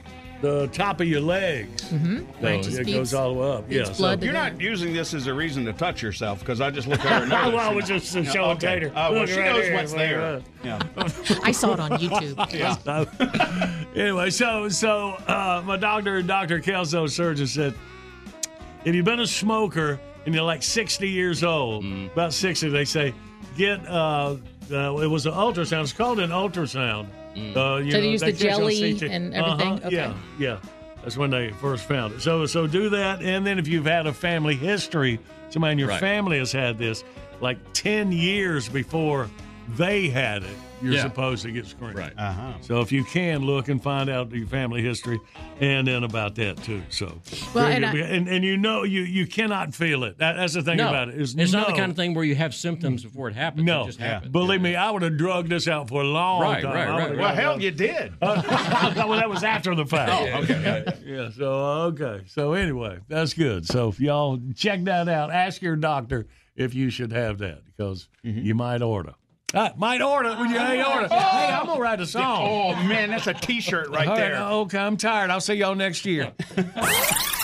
the top of your legs. Mm-hmm. So Right, it feeds- goes all the way up. Yeah, so You're not using this as a reason to touch yourself because I just look at her. Well. I was just Yeah, showing okay. Tater. Uh, well, Look she right knows here. what's Look there. at Yeah. I saw it on YouTube. Yeah. So, anyway, so so uh, my doctor, Dr. Kelso surgeon, said if you've been a smoker and you're like 60 years old, Mm. about 60, they say get. Uh, uh, it was an ultrasound. It's called an ultrasound. Uh, you So they use the jelly and everything? Uh-huh, Okay. Yeah, yeah. That's when they first found it. So so do that, and then if you've had a family history, somebody in your Right. family has had this, like 10 years before they had it, you're Yeah. supposed to get screened. Right. Uh-huh. So if you can look and find out your family history, and then about that too. So Well, and. I- and, and you know you you cannot feel it. That, that's the thing No, about it. Is it's not the kind of thing where you have symptoms before it happens. No, it just happens. believe me, I would have drugged this out for a long Right, time. right, I right, Well, hell, you did. well, that was after the fact. Oh, okay. Yeah. So okay. So anyway, that's good. So if y'all check that out, ask your doctor if you should have that because you might order. Uh, might order when you hey order. Hey, I'm gonna write a song. Oh man, that's a T-shirt right All there. Okay, I'm tired. I'll see y'all next year.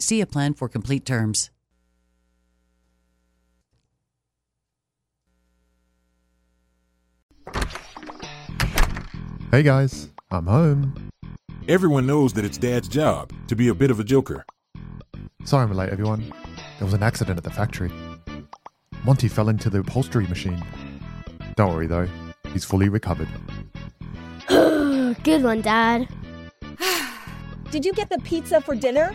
See a plan for complete terms. Hey guys, I'm home. Everyone knows that it's Dad's job to be a bit of a joker. Sorry I'm late, everyone. There was an accident at the factory. Monty fell into the upholstery machine. Don't worry though, he's fully recovered. Good one, Dad. Did you get the pizza for dinner?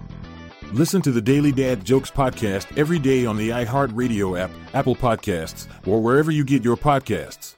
Listen to the Daily Dad Jokes podcast every day on the iHeartRadio app, Apple Podcasts, or wherever you get your podcasts.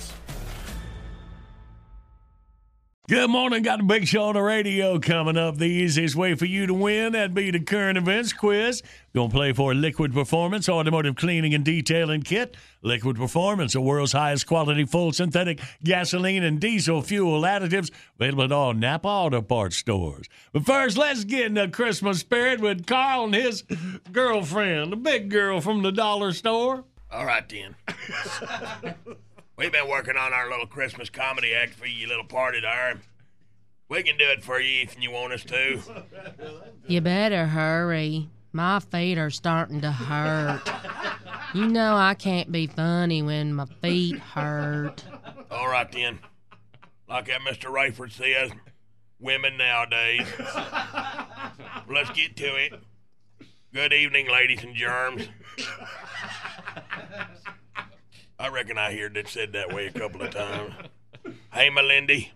Good morning. Got a big show on the radio coming up. The easiest way for you to win, that'd be the current events quiz. Going to play for Liquid Performance Automotive Cleaning and Detailing Kit. Liquid Performance, the world's highest quality full synthetic gasoline and diesel fuel additives available at all Napa Auto Parts stores. But first, let's get in the Christmas spirit with Karl and his girlfriend, the big girl from the dollar store. All right, then. We've been working on our little Christmas comedy act for you little party there. We can do it for you if you want us to. You better hurry. My feet are starting to hurt. You know I can't be funny when my feet hurt. All right, then. Like that Mr. Raiford says, women nowadays. Let's get to it. Good evening, ladies and germs. I reckon I heard it said that way a couple of times. Hey, Melindy,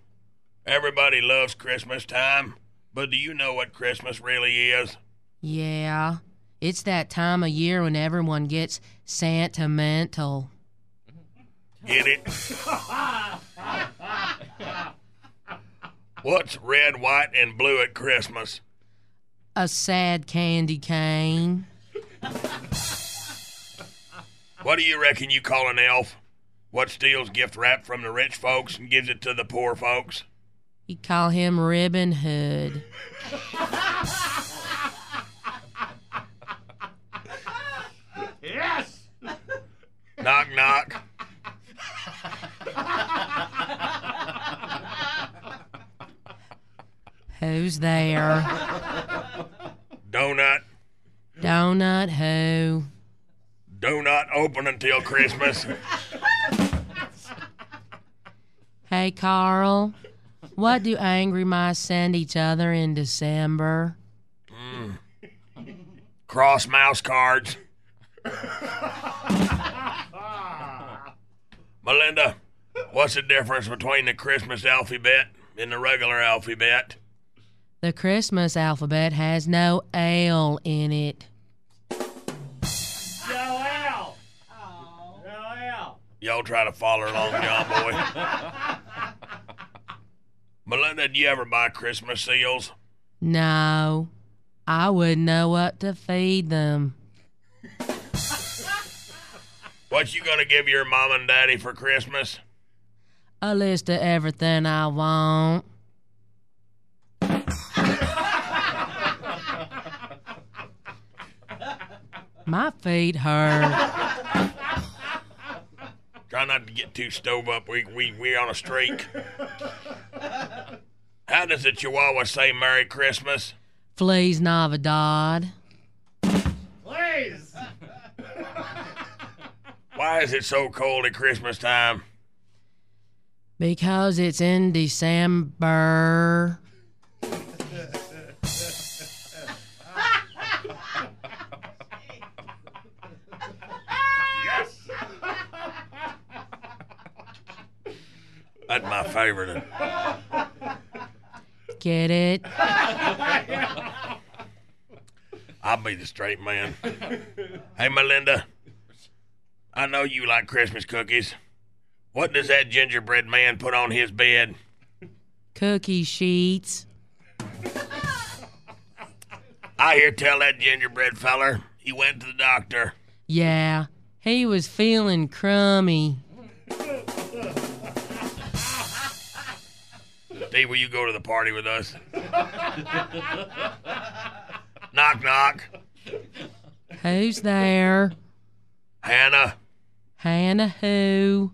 everybody loves Christmas time, but do you know what Christmas really is? Yeah, it's that time of year when everyone gets sentimental. Get it? What's red, white, and blue at Christmas? A sad candy cane. What do you reckon you call an elf? What steals gift wrap from the rich folks and gives it to the poor folks? You call him Ribbon Hood. Yes! Knock, knock. Who's there? Donut. Donut who? Do not open until Christmas. Hey, Karl. What do angry mice send each other in December? Mm. Cross mouse cards. Melinda, what's the difference between the Christmas alphabet and the regular alphabet? The Christmas alphabet has no L in it. Y'all try to follow along, John Boy. Melinda, do you ever buy Christmas seals? No, I wouldn't know what to feed them. What you gonna give your mom and daddy for Christmas? a list of everything I want. My feet hurt. Try not to get too stove up. We we we on a streak. How does the Chihuahua say Merry Christmas? Fleas Navidad. Please. Why is it so cold at Christmas time? Because it's in December. That's my favorite. Get it? I'll be the straight man. Hey, Melinda. I know you like Christmas cookies. What does that gingerbread man put on his bed? Cookie sheets. I hear tell that gingerbread feller he went to the doctor. Yeah, he was feeling crummy. Steve, will you go to the party with us? knock, knock. Who's there? Hannah. Hannah who?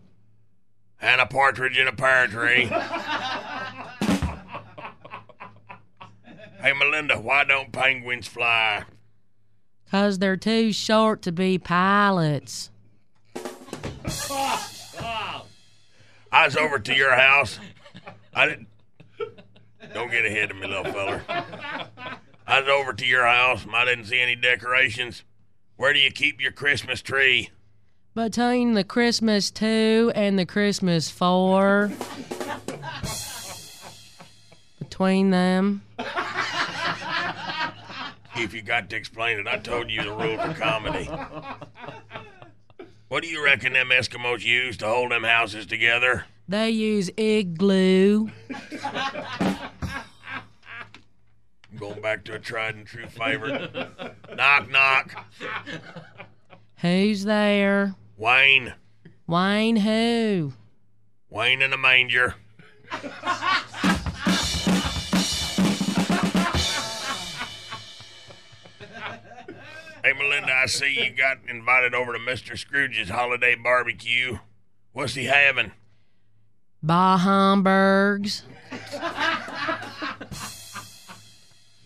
Hannah Partridge in a pear tree. hey, Melinda, why don't penguins fly? Cause they're too short to be pilots. I was over to your house. I didn't. Don't get ahead of me, little feller. I was over to your house. and I didn't see any decorations. Where do you keep your Christmas tree? Between the Christmas 2 and the Christmas 4. Between them. If you got to explain it, I told you the rules of comedy. What do you reckon them Eskimos use to hold them houses together? They use igloo. Going back to a tried and true favorite. knock, knock. Who's there? Wayne. Wayne who? Wayne in a manger. Hey, Melinda, I see you got invited over to Mr. Scrooge's holiday barbecue. What's he having? Bah Hamburgs.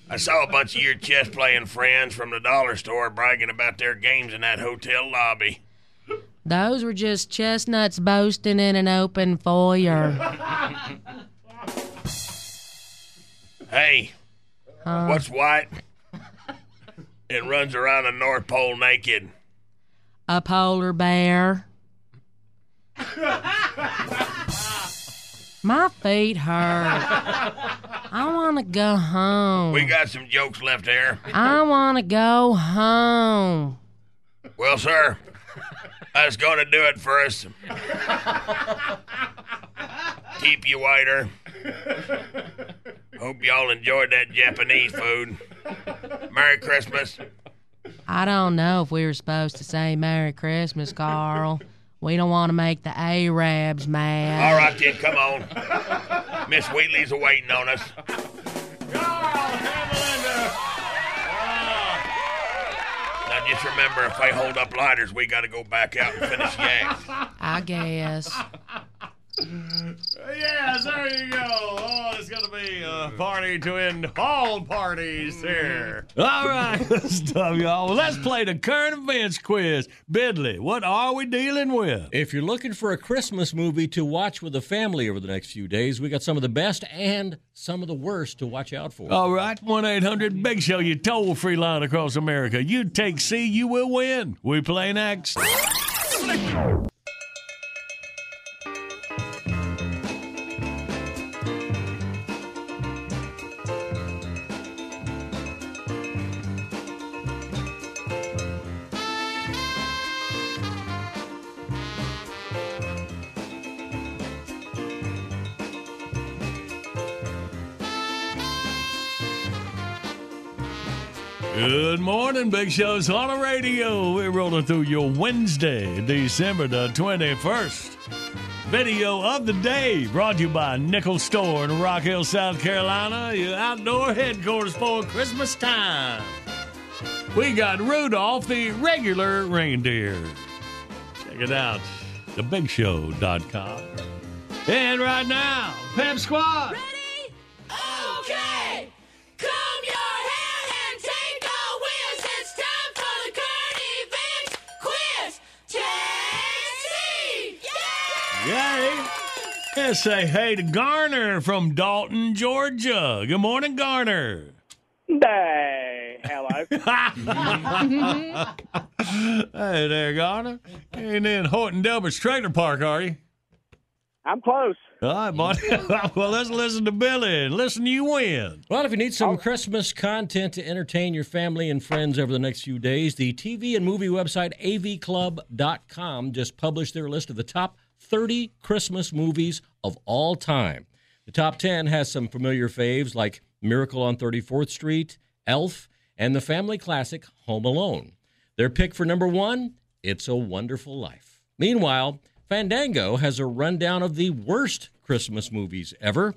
I saw a bunch of your chess playing friends from the dollar store bragging about their games in that hotel lobby. Those were just chestnuts boasting in an open foyer. Hey, Huh? what's white? It runs around the North Pole naked. A polar bear. My feet hurt. I want to go home. We got some jokes left here. I want to go home. Well, sir, that's going to do it for us. Keep you whiter. Hope y'all enjoyed that Japanese food. Merry Christmas. I don't know if we were supposed to say Merry Christmas, Karl. We don't want to make the Arabs mad. All right, then, come on. Miss Wheatley's waiting on us. Now, just remember, if they hold up lighters, we got to go back out and finish yaks. I guess. Uh, yes, there you go. Oh, it's going to be a party to end all parties here. All right, stuff, y'all. Well, let's play the current events quiz. Bidley, what are we dealing with? If you're looking for a Christmas movie to watch with the family over the next few days, we got some of the best and some of the worst to watch out for. All right, 1 800 Big Show, you toll free line across America. You take C, you will win. We play next. Good morning, Big Show's on the radio. We're rolling through your Wednesday, December the 21st. video of the day brought to you by Nichols Store in Rock Hill, South Carolina, your outdoor headquarters for Christmas time. We got Rudolph the regular reindeer. Check it out, thebigshow.com. And right now, Pep Squad. Okay, Let's say hey to Garner from Dalton, Georgia. Good morning, Garner. Hey, hello. hey there, Garner. Ain't in Horton Delbert's trailer park, are you? I'm close. All right, buddy. well, let's listen to Billy and listen, you win. Well, if you need some oh. Christmas content to entertain your family and friends over the next few days, the TV and movie website avclub.com just published their list of the top 30 Christmas movies of all time. The top 10 has some familiar faves like Miracle on 34th Street, Elf, and the family classic Home Alone. Their pick for number one, It's a Wonderful Life. Meanwhile, Fandango has a rundown of the worst Christmas movies ever,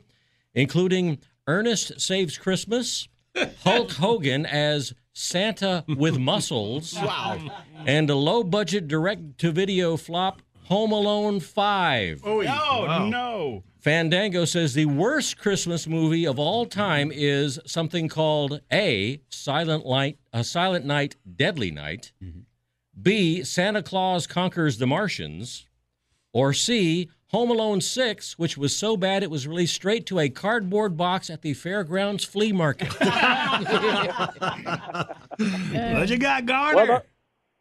including Ernest Saves Christmas, Hulk Hogan as Santa with Muscles, Wow. and a low budget direct to video flop, Home Alone 5. Oh, no. Fandango says the worst Christmas movie of all time is something called A. Silent Night, a Silent Night, Deadly Night. B. Santa Claus Conquers the Martians. Or C. Home Alone 6, which was so bad it was released straight to a cardboard box at the fairgrounds flea market. What you got, Garner? Well,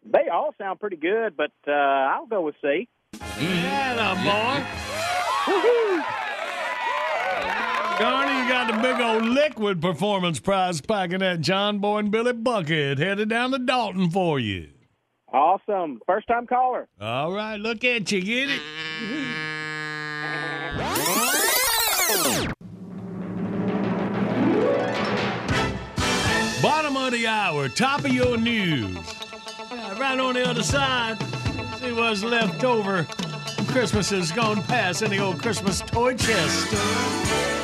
they all sound pretty good, but uh, I'll go with C. Yeah, boy. Garner, you got the big old liquid performance prize packing that John Boy and Billy Bucket headed down to Dalton for you. Awesome. First time caller. All right, look at you, get it? Bottom of the hour, top of your news. Right on the other side, what's left over. Christmas has gone past in the old Christmas toy chest.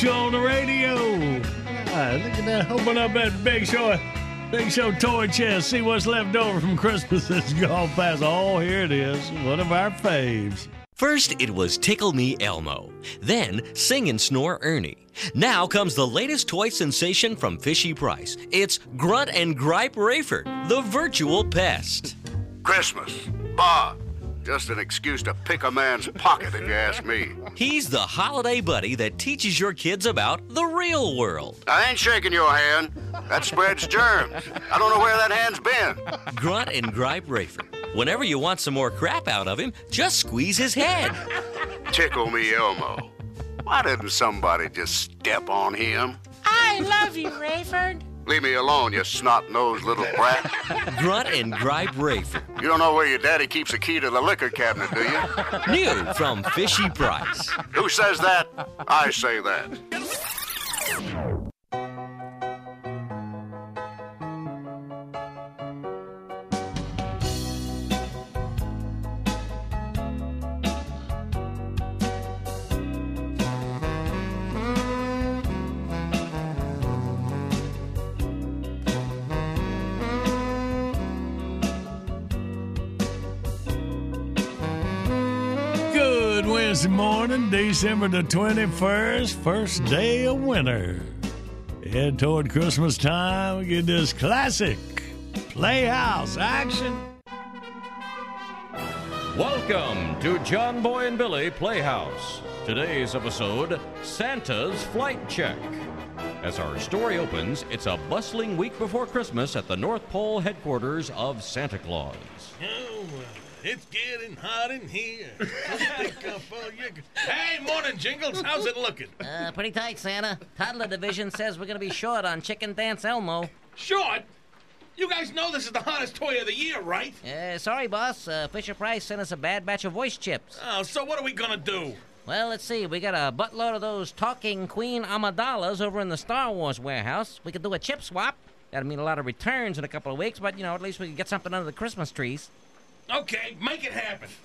Show on the radio. Ah, look at that. Open up that big show. Big show toy chest. See what's left over from Christmas that's gone past. Oh, here it is. One of our faves. First, it was Tickle Me Elmo. Then, Sing and Snore Ernie. Now comes the latest toy sensation from Fishy Price. It's Grunt and Gripe Raiford, the virtual pest. Christmas. Bah. Just an excuse to pick a man's pocket, if you ask me. He's the holiday buddy that teaches your kids about the real world. I ain't shaking your hand. That spreads germs. I don't know where that hand's been. Grunt and Gripe Raiford. Whenever you want some more crap out of him, just squeeze his head. Tickle me, Elmo. Why didn't somebody just step on him? I love you, Raiford. Leave me alone, you snot-nosed little brat. Grunt and Gripe Raiford. You don't know where your daddy keeps the key to the liquor cabinet, do you? New from Fishy Price. Who says that? I say that. Wednesday morning, December the 21st, first day of winter. Head toward Christmas time, we get this classic Playhouse action. Welcome to John Boy and Billy Playhouse. Today's episode Santa's Flight Check. As our story opens, it's a bustling week before Christmas at the North Pole headquarters of Santa Claus. Oh, well, it's getting hot in here. Think of all you Hey, morning, Jingles. How's it looking? Uh, pretty tight, Santa. Toddler division says we're gonna be short on Chicken Dance Elmo. Short? You guys know this is the hottest toy of the year, right? Uh, sorry, boss. Uh, Fisher Price sent us a bad batch of voice chips. Oh, so what are we gonna do? Well, let's see. We got a buttload of those talking Queen Amidala's over in the Star Wars warehouse. We could do a chip swap. That'd mean a lot of returns in a couple of weeks, but you know, at least we could get something under the Christmas trees. Okay, make it happen.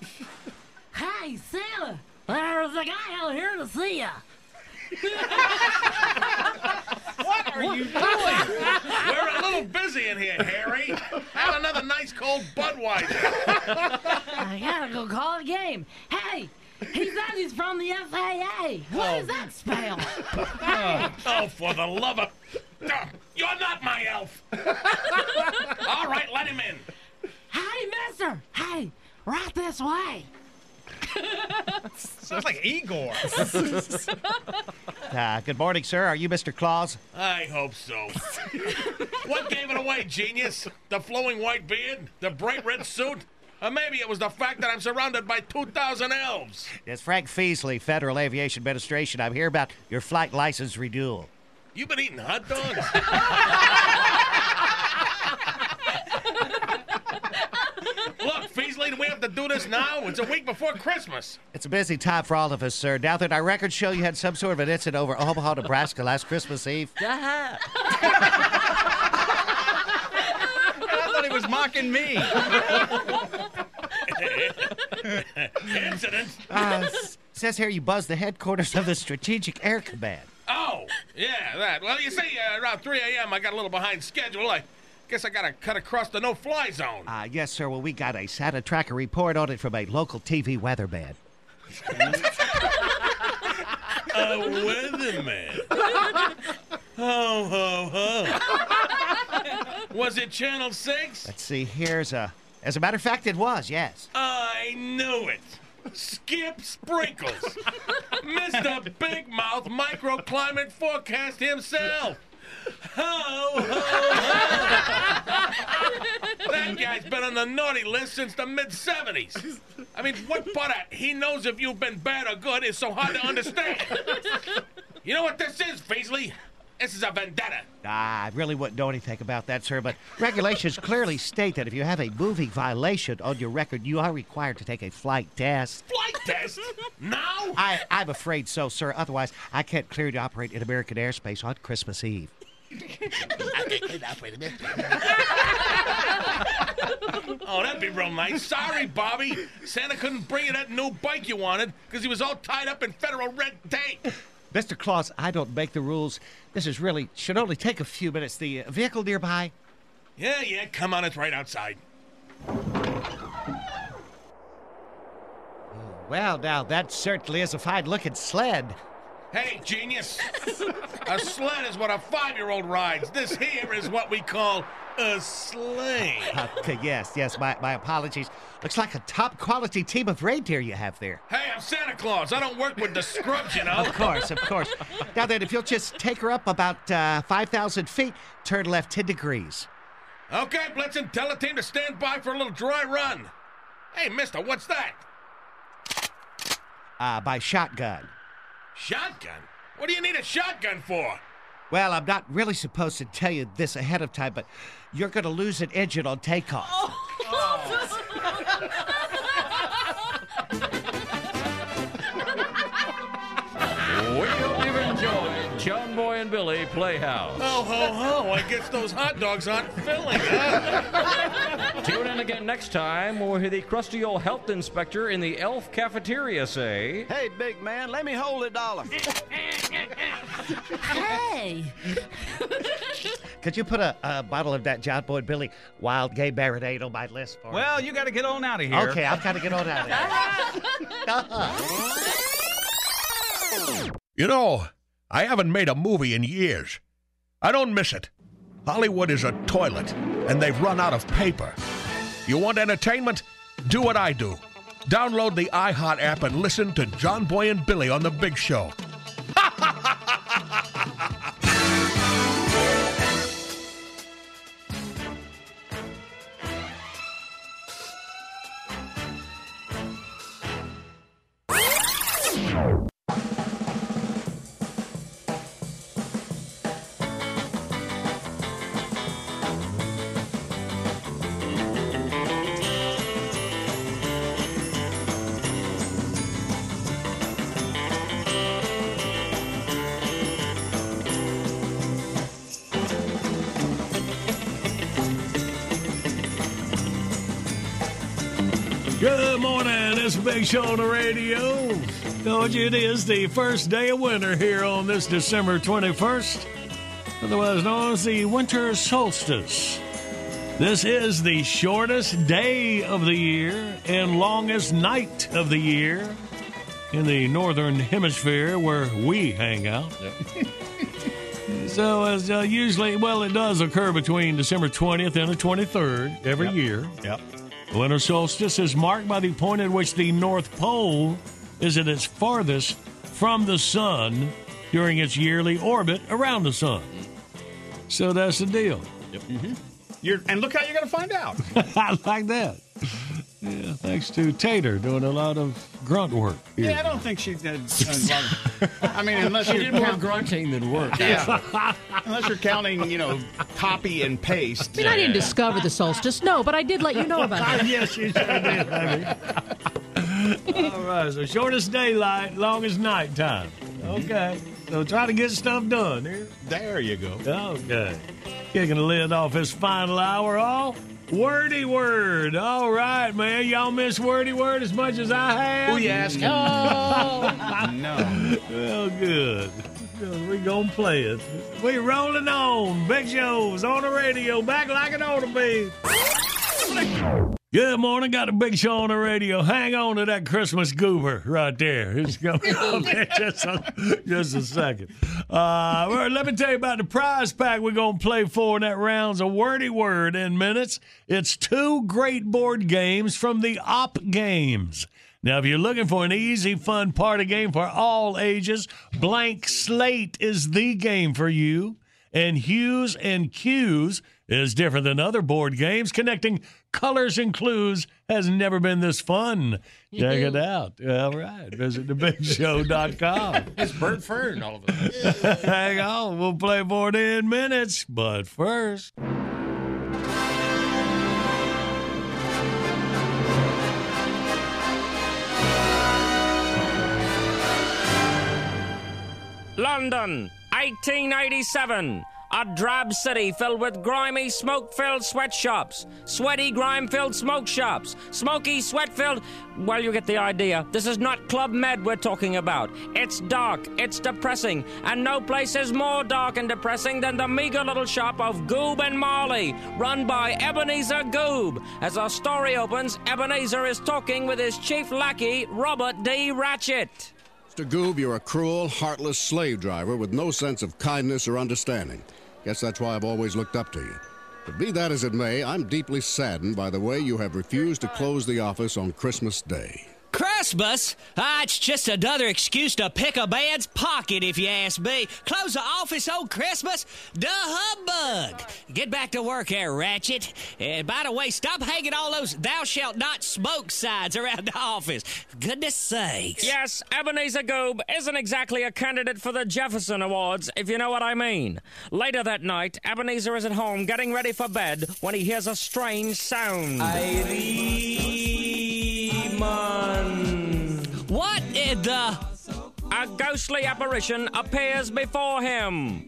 Hey, Santa! There's a guy out here to see ya. What are you doing? We're a little busy in here, Harry. Have another nice cold Budweiser. I gotta go call the game. Hey, he said he's from the FAA. What does oh. that spell? Oh, for the love of... Oh, You're not my elf. All right, let him in. Hey, mister! Hey, right this way. Sounds like Igor. Uh, good morning, sir. Are you Mr. Claus? I hope so. what gave it away, genius? The flowing white beard? The bright red suit? Or maybe it was the fact that I'm surrounded by 2,000 elves. It's Frank Feasley, Federal Aviation Administration. I'm here about your flight license renewal. You've been eating hot dogs? Look, we have to do this now? It's a week before Christmas. It's a busy time for all of us, sir. Now that our records show you had some sort of an incident over Omaha, Nebraska last Christmas Eve. Uh-huh. I thought he was mocking me. Incident? Uh, says here you buzzed the headquarters of the Strategic Air Command. Oh, yeah, that. Well, you see, uh, around 3 a.m., I got a little behind schedule. I guess I got to cut across the no-fly zone. Uh, yes, sir. Well, we got a Santa tracker report on it from a local TV weatherman. A weatherman. Ho, ho, ho. Was it Channel 6? Let's see. Here's a. As a matter of fact, it was. Yes. I knew it. Skip Sprinkles. Mr. Big Mouth Microclimate Forecast himself. Ho, ho, ho. that guy's been on the naughty list since the mid 70s. I mean, what part of he knows if you've been bad or good is so hard to understand? You know what this is, Beasley? This is a vendetta. Ah, I really wouldn't know anything about that, sir, but regulations clearly state that if you have a moving violation on your record, you are required to take a flight test. Flight test? Now? I, I'm afraid so, sir. Otherwise, I can't clear you to operate in American airspace on Christmas Eve. Oh, that'd be real nice. Sorry, Bobby. Santa couldn't bring you that new bike you wanted because he was all tied up in federal red tape. Mr. Claus, I don't make the rules. This is really should only take a few minutes. The uh, vehicle nearby. Yeah, yeah, come on, it's right outside. Well, now that certainly is a fine-looking sled. Hey, genius. a sled is what a five year old rides. This here is what we call a sleigh. Okay, yes, yes. My, my apologies. Looks like a top-quality team of reindeer you have there. Hey, I'm Santa Claus. I don't work with the scrubs, you know. Of course, of course. now then, if you'll just take her up about uh, 5,000 feet, turn left 10 degrees. Okay, Blitzen, tell the team to stand by for a little dry run. Hey, mister, what's that? Uh, by shotgun. Shotgun? What do you need a shotgun for? Well, I'm not really supposed to tell you this ahead of time, but you're going to lose an engine on takeoff. We oh, oh. John and Billy Playhouse. Oh, ho, ho. I guess those hot dogs aren't filling, huh? Tune in again next time when we hear the crusty old health inspector in the elf cafeteria say, Hey, big man, let me hold a dollar. Hey! Could you put a, a bottle of that John Boy Billy Wild Gay Marinade on my list for me? Well, you got to get on out of here. Okay, I've got to get on out of here. You know, I haven't made a movie in years. I don't miss it. Hollywood is a toilet, and they've run out of paper. You want entertainment? Do what I do. Download the iHeart app and listen to John Boy and Billy on The Big Show. Show on the radio. Told you it is the first day of winter here on this December 21st, otherwise known as the winter solstice. This is the shortest day of the year and longest night of the year in the northern hemisphere where we hang out. so, as uh, usually, well, it does occur between December 20th and the 23rd every year. Yep. The winter solstice is marked by the point at which the North Pole is at its farthest from the sun during its yearly orbit around the sun. So that's the deal. Yep. Mm-hmm. You're, and look how you're going to find out. I like that. Yeah, thanks to Tater doing a lot of grunt work. here. Yeah, I don't think she did. a lot of- I mean, unless She you're did more count- grunting than work. Yeah. unless you're counting, you know, copy and paste. I mean, I didn't discover the solstice, no, but I did let you know about it. yes, you sure did, baby. All right, so shortest daylight, longest nighttime. Okay, so try to get stuff done here. There you go. Okay. Kicking the lid off his final hour, all wordy word. All right, man. Y'all miss wordy word as much as I have? Who you asking? No. no. Well, good. Good. We gonna play it. We rolling on. Big shows on the radio, back like it ought to be. Good morning. Got a big show on the radio. Hang on to that Christmas goober right there. It's coming up in just a, just a second. Uh, well, let me tell you about the prize pack we're going to play for in that round's a wordy word in minutes. It's two great board games from the Op Games. Now, if you're looking for an easy, fun party game for all ages, Blank Slate is the game for you. And Hues and Cues is different than other board games. Connecting colors and clues has never been this fun. Check it out. All right. Visit thebigshow.com. It's Bert Fern, all of it. Hang on. We'll play more in minutes. But first. London, 1887. A drab city filled with grimy, smoke filled sweatshops. Sweaty, grime filled smoke shops. Smoky, sweat filled. Well, you get the idea. This is not Club Med we're talking about. It's dark, it's depressing, and no place is more dark and depressing than the meager little shop of Goob and Marley, run by Ebenezer Goob. As our story opens, Ebenezer is talking with his chief lackey, Robert D. Ratchet. Mr. Goob, you're a cruel, heartless slave driver with no sense of kindness or understanding. Guess that's why I've always looked up to you. But be that as it may, I'm deeply saddened by the way you have refused to close the office on Christmas Day. Christmas? Ah, it's just another excuse to pick a man's pocket, if you ask me. Close the office on Christmas? The humbug! Get back to work there, Ratchet. And by the way, stop hanging all those thou shalt not smoke signs around the office. Goodness sakes. Yes, Ebenezer Goob isn't exactly a candidate for the Jefferson Awards, if you know what I mean. Later that night, Ebenezer is at home getting ready for bed when he hears a strange sound. What A ghostly apparition appears before him.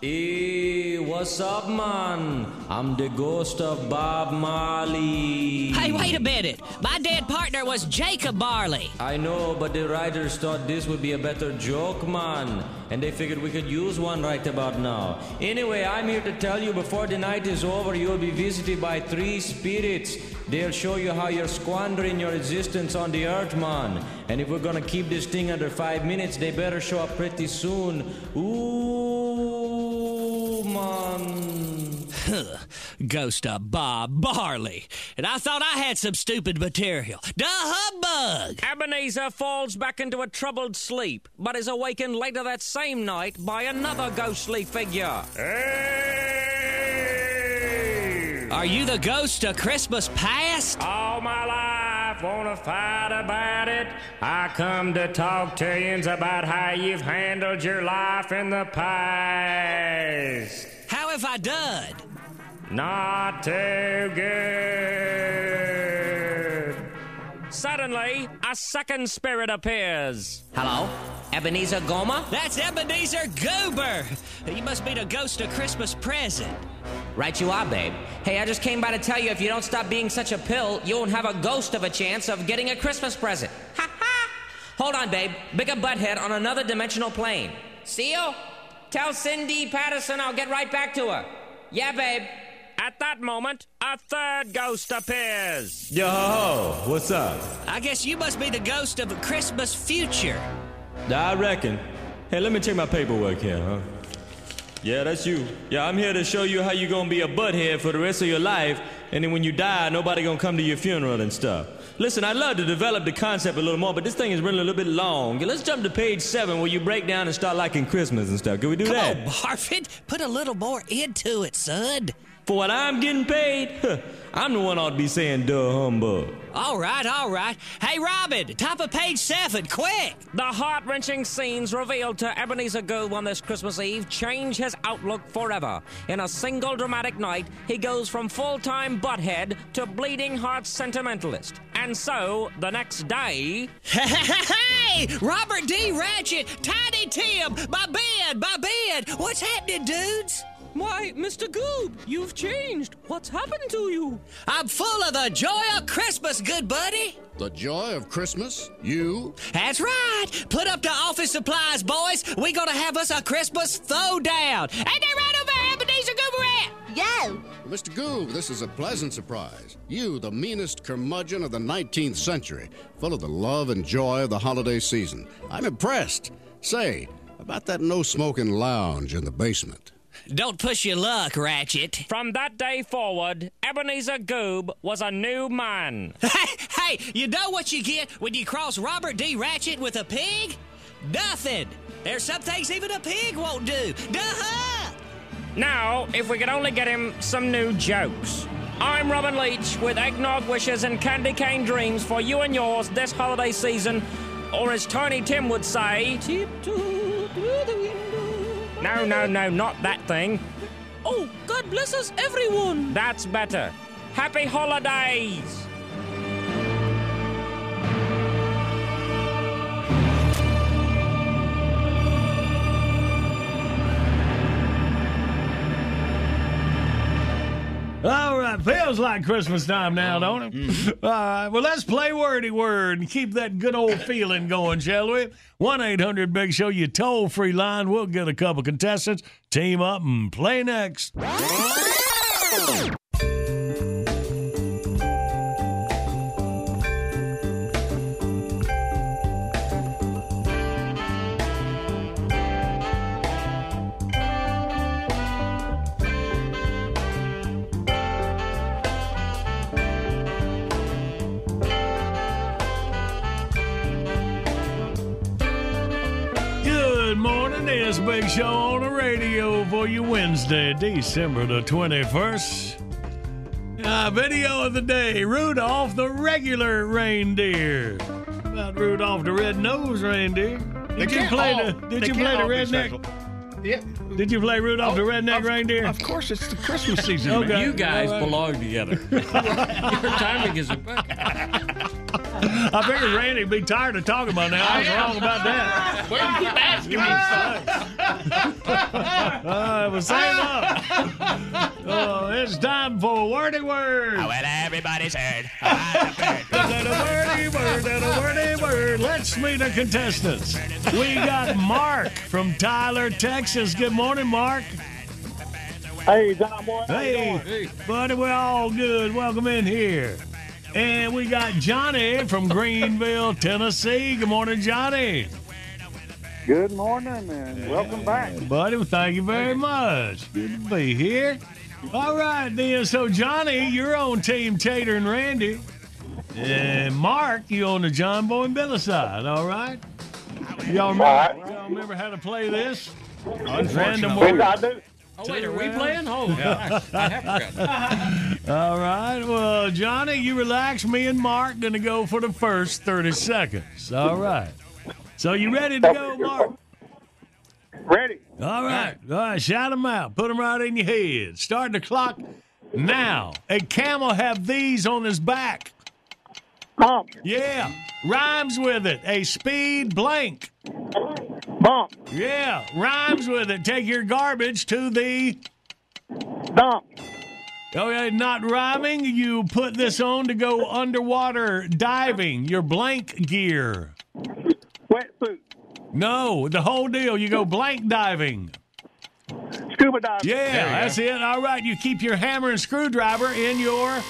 Hey, what's up, man? I'm the ghost of Bob Marley. Hey, wait a minute. My dead partner was Jacob Barley. I know, but the writers thought this would be a better joke, man. And they figured we could use one right about now. Anyway, I'm here to tell you before the night is over, you'll be visited by three spirits. They'll show you how you're squandering your existence on the earth, man. And if we're gonna keep this thing under five minutes, they better show up pretty soon. Ooh, man. Huh. Ghost of Bob Barley. And I thought I had some stupid material. The humbug! Ebenezer falls back into a troubled sleep, but is awakened later that same night by another ghostly figure. Are you the ghost of Christmas past? All my life, wanna fight about it. I come to talk to yous about how you've handled your life in the past. How have I done? Not too good. Suddenly, a second spirit appears. Hello? Ebenezer Goma? That's Ebenezer Goober! You must be the ghost of Christmas present. Right you are, babe. Hey, I just came by to tell you if you don't stop being such a pill, you won't have a ghost of a chance of getting a Christmas present. Ha ha! Hold on, babe. Bigger butthead on another dimensional plane. See you? Tell Cindy Patterson I'll get right back to her. Yeah, babe. At that moment, a third ghost appears. Yo, ho, ho, what's up? I guess you must be the ghost of a Christmas future. I reckon. Hey, let me check my paperwork here, huh? Yeah, that's you. Yeah, I'm here to show you how you're gonna be a butthead for the rest of your life, and then when you die, nobody gonna come to your funeral and stuff. Listen, I'd love to develop the concept a little more, but this thing is really a little bit long. Let's jump to page seven where you break down and start liking Christmas and stuff. Can we do Come that? on, Raiford. Put a little more into it, son. For what I'm getting paid, I'm the one ought to be saying duh humbug. All right, all right. Hey, Robin, top of page seven, quick. The heart wrenching scenes revealed to Ebenezer Goob on this Christmas Eve change his outlook forever. In a single dramatic night, he goes from full time butthead to bleeding heart sentimentalist. And so, the next day. Hey, Robert D. Ratchet, Tiny Tim, my bed, my bed. What's happening, dudes? Why, Mr. Goob, you've changed. What's happened to you? I'm full of the joy of Christmas, good buddy. The joy of Christmas? You? That's right. Put up the office supplies, boys. We're gonna have us a Christmas throwdown. Ain't they right over there, Ebenezer Gooberette? Yo! Mr. Goob, this is a pleasant surprise. You, the meanest curmudgeon of the 19th century, full of the love and joy of the holiday season. I'm impressed. Say, about that no smoking lounge in the basement. Don't push your luck, Ratchet. From that day forward, Ebenezer Goob was a new man. Hey, hey, you know what you get when you cross Robert D. Ratchet with a pig? Nothing. There's some things even a pig won't do. Duh! Now, if we could only get him some new jokes. I'm Robin Leach with eggnog wishes and candy cane dreams for you and yours this holiday season, or as Tiny Tim would say, tiptoe through the window. No, no, no, not that thing. Oh, God bless us, everyone. That's better. Happy holidays. All right, feels like Christmas time now, uh-huh. don't it? Mm-hmm. All right, well, let's play wordy word and keep that good old feeling going, shall we? 1 800 Big Show, you toll free line. We'll get a couple contestants, team up, and play next. Morning, it's Big Show on the radio for you Wednesday, December the 21st. Uh, video of the day Rudolph the regular reindeer. About Rudolph the red-nosed reindeer. Did you play all- the Did they you play the redneck? special. Yeah. Did you play Rudolph the redneck reindeer? Of course, it's the Christmas season. Okay. You guys All right. belong together. Your timing is impeccable. I figured Randy'd be tired of talking about that. I was wrong about that. Why do you keep asking me stuff? Uh, well, same up. Oh, it's time for wordy word. well, everybody's heard. That a wordy word, that a wordy word. Let's meet the contestants. We got Mark from Tyler, Texas. Good morning, Mark. Hey, John Boy. how Hey, buddy, we're all good. Welcome in here. And we got Johnny from Greenville, Tennessee. Good morning, Johnny. Good morning and welcome back. Buddy, well, thank you very much. Good to be here. All right, then. So, Johnny, you're on Team Tater and Randy. And Mark, you on the John Boy and Billy side, all right? Y'all remember, y'all remember how to play this? Random Yes, word. I do. Oh, wait, are we playing? Oh, yeah. I have forgotten. All right. Well, Johnny, you relax. Me and Mark going to go for the first 30 seconds. All right. So, you ready to go, Mark? Ready. All right. All right. Shout them out. Put them right in your head. Start the clock now. A camel have these on his back. Bump. Yeah. Rhymes with it. A speed blank. Bump. Yeah. Rhymes with it. Take your garbage to the Dump. Oh, okay, not rhyming. You put this on to go underwater diving. Your blank gear. Wetsuit. No, the whole deal. You go blank diving. Scuba diving. Yeah, that's it. All right, you keep your hammer and screwdriver in your.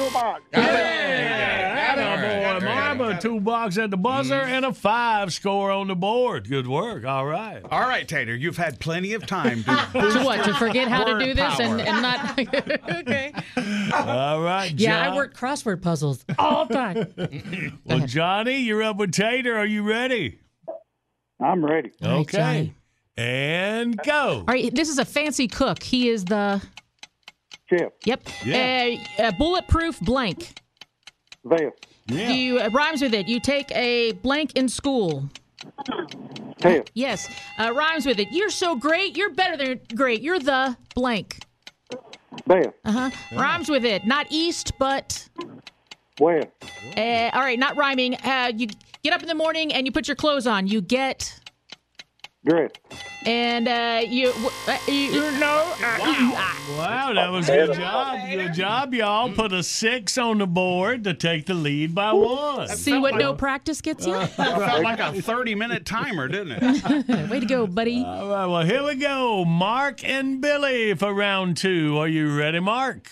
Toolbox. Yeah, boy, Marva, two box at the buzzer Mm. and a five score on the board. Good work. All right. All right, Tater, you've had plenty of time to To what? To forget how to Word do this and, and not. okay. All right, Yeah, I John. work crossword puzzles all the time. Well, Johnny, you're up with Tater. Are you ready? I'm ready. Okay. Johnny. And go. All right, this is a fancy cook. He is the. Chef. Yep. Yeah. Uh, uh, bulletproof blank. Vest. Yeah. You uh, rhymes with it. You take a blank in school. Test. Yes, uh, rhymes with it. You're so great. You're better than great. You're the blank. Vest. Uh huh. Rhymes with it. Not east, but. West. Uh, all right, not rhyming. Uh, you get up in the morning and you put your clothes on. You get. Dress. And uh, you, uh, you, you know. Uh, Wow, that was good job. Good job, y'all. Put a six on the board to take the lead by one. See what no practice gets you? It felt like a 30 minute timer, didn't it? Way to go, buddy. All right, well, here we go. Mark and Billy for round two. Are you ready, Mark?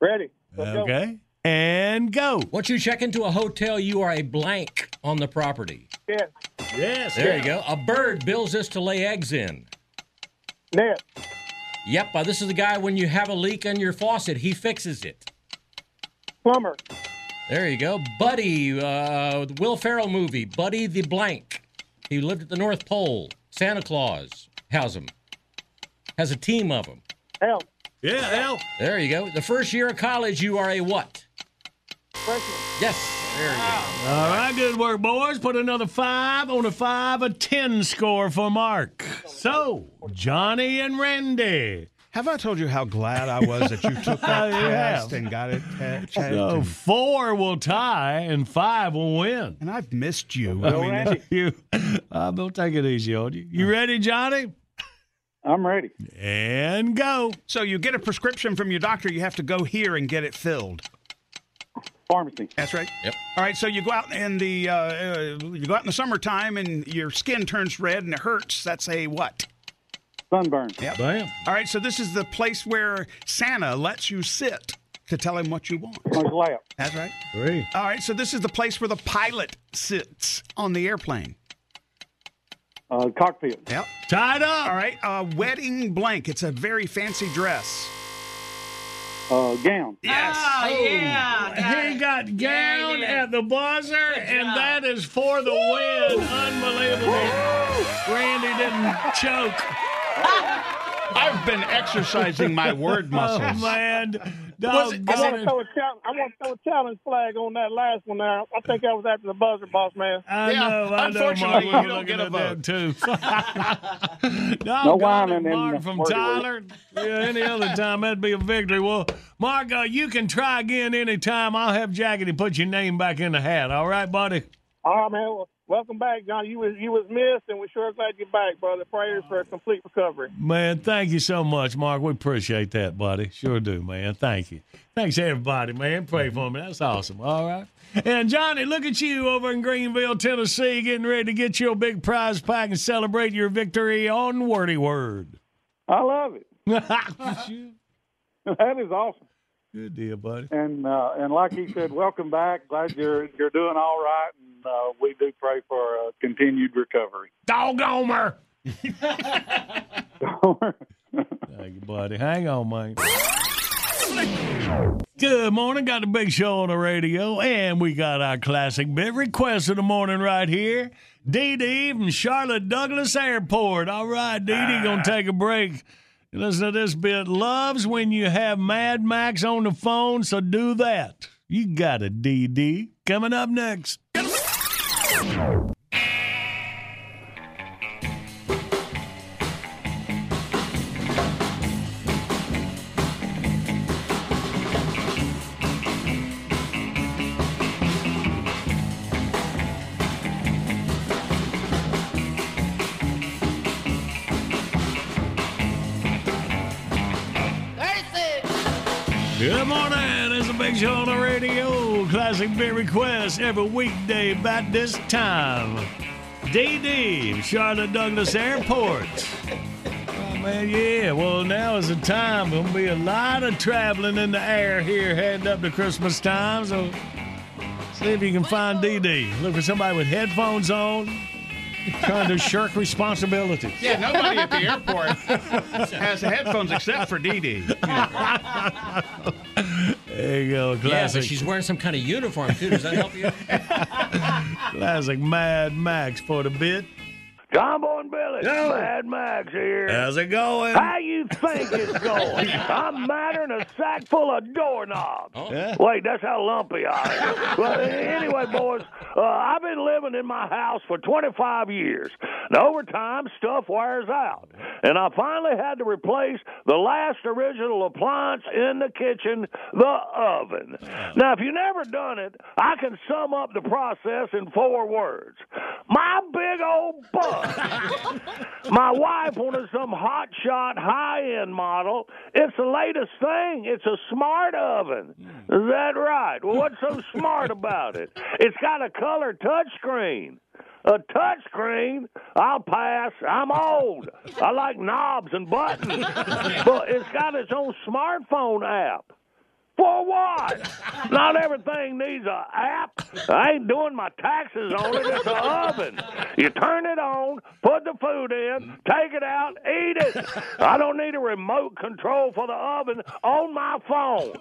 Ready. Let's go. Okay. And go. Once you check into a hotel, you are a blank on the property. Yes. Yes. There you go. A bird builds this to lay eggs in. Net. Yep, uh, this is the guy when you have a leak in your faucet, he fixes it. Plumber. There you go. Buddy, uh, the Will Ferrell movie, Buddy the Blank. He lived at the North Pole. Santa Claus has him. Has a team of them. Help. Yeah, help. There you go. The first year of college, you are a what? Freshman. Yes. There you go. All right, good work, boys. Put another five on a five, a ten score for Mark. So, Johnny and Randy. Have I told you how glad I was that you took that You have. test and got it uh, checked? So, and, four will tie and five will win. and I've missed you. I Go mean, Randy. You, I'm going to take it easy on you. You ready, Johnny? I'm ready. And go. so you get a prescription from your doctor, you have to go here and get it filled. Pharmacy. That's right. Yep. All right, so you go out in the uh, uh, you go out in the summertime and your skin turns red and it hurts. That's a what? Sunburn. Yep. Bam. All right, so this is the place where Santa lets you sit to tell him what you want. On his lap. That's right. Three. All right, so this is the place where the pilot sits on the airplane. Uh, cockpit. Yep. Tied up. All right, uh, wedding blank. It's a very fancy dress. Uh, gown. Yes. Oh, yeah. He got gown at the buzzer, and that is for the win. Unbelievable. Randy didn't choke. I've been exercising my word muscles. Oh, muscles. man. I want to it. throw a challenge. I want to throw a challenge flag on that last one. Now I think that was after the buzzer, boss man. I Yeah, know, I know, Mark. unfortunately, you don't get a at vote. too. No no whining Mark the from Tyler. Yeah, any other time that'd be a victory. Well, Mark, uh, you can try again anytime. I'll have Jackie to put your name back in the hat. All right, buddy? All right, man. Well, welcome back, John. You was you was missed, and we're sure glad you're back, brother. Prayers for a complete recovery. Man, thank you so much, Mark. We appreciate that, buddy. Sure do, man. Thank you. Thanks, everybody, man. Pray for me. That's awesome. All right. And Johnny, look at you over in Greenville, Tennessee, getting ready to get your big prize pack and celebrate your victory on Wordy Word. I love it. That is awesome. Good deal, buddy. And uh, and like he said, welcome back. Glad you're you're doing all right, and uh, we do pray for a continued recovery. Doggomer. Thank you, buddy. Hang on, man. Good morning. Got the big show on the radio, and we got our classic bit request of the morning right here. Dee Dee from Charlotte Douglas Airport. All right, Dee Dee, gonna take a break. Listen to this bit. Loves when you have Mad Max on the phone, so do that. You got it, Dee. Coming up next. On the radio. Classic beer request every weekday about this time. DD, Charlotte Douglas Airport. Oh, man, yeah. Well, now is the time. There'll be a lot of traveling in the air here heading up to Christmas time. So see if you can find DD. Look for somebody with headphones on, trying to shirk responsibility. Yeah, nobody at the airport has headphones except for Dee Dee. There you go. Yeah, Classic. but she's wearing some kind of uniform too. Does that help you? Classic Mad Max for the bit. John Boy and Billy, Yo. Mad Max here. How's it going? How you think it's going? I'm madder than a sack full of doorknobs. Yeah. Wait, that's how lumpy I am. well, anyway, boys, uh, I've been living in my house for 25 years. And over time, stuff wears out. And I finally had to replace the last original appliance in the kitchen, the oven. Now, if you've never done it, I can sum up the process in four words. My big old butt. My wife wanted some hot shot high end model. It's the latest thing. It's a smart oven. Hmm. Is that right? Well, what's so smart about it? It's got a color touchscreen. A touchscreen? I'll pass. I'm old. I like knobs and buttons. but it's got its own smartphone app. For what? Not everything needs a app. I ain't doing my taxes on it. It's an oven. You turn it on, put the food in, take it out, eat it. I don't need a remote control for the oven on my phone.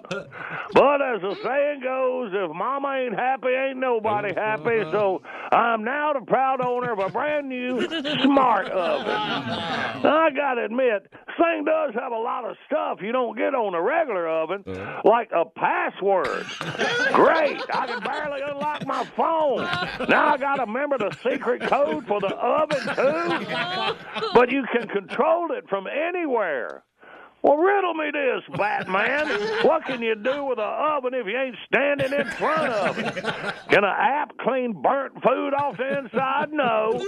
But as the saying goes, if mama ain't happy, ain't nobody happy. So I'm now the proud owner of a brand new smart oven. I gotta admit, this thing does have a lot of stuff you don't get on a regular oven, like a password. Great, I can barely unlock my phone. Now I gotta remember the secret code for the oven too. But you can control it from anywhere. Well, riddle me this, Batman. What can you do with an oven if you ain't standing in front of it? Can an app clean burnt food off the inside? No.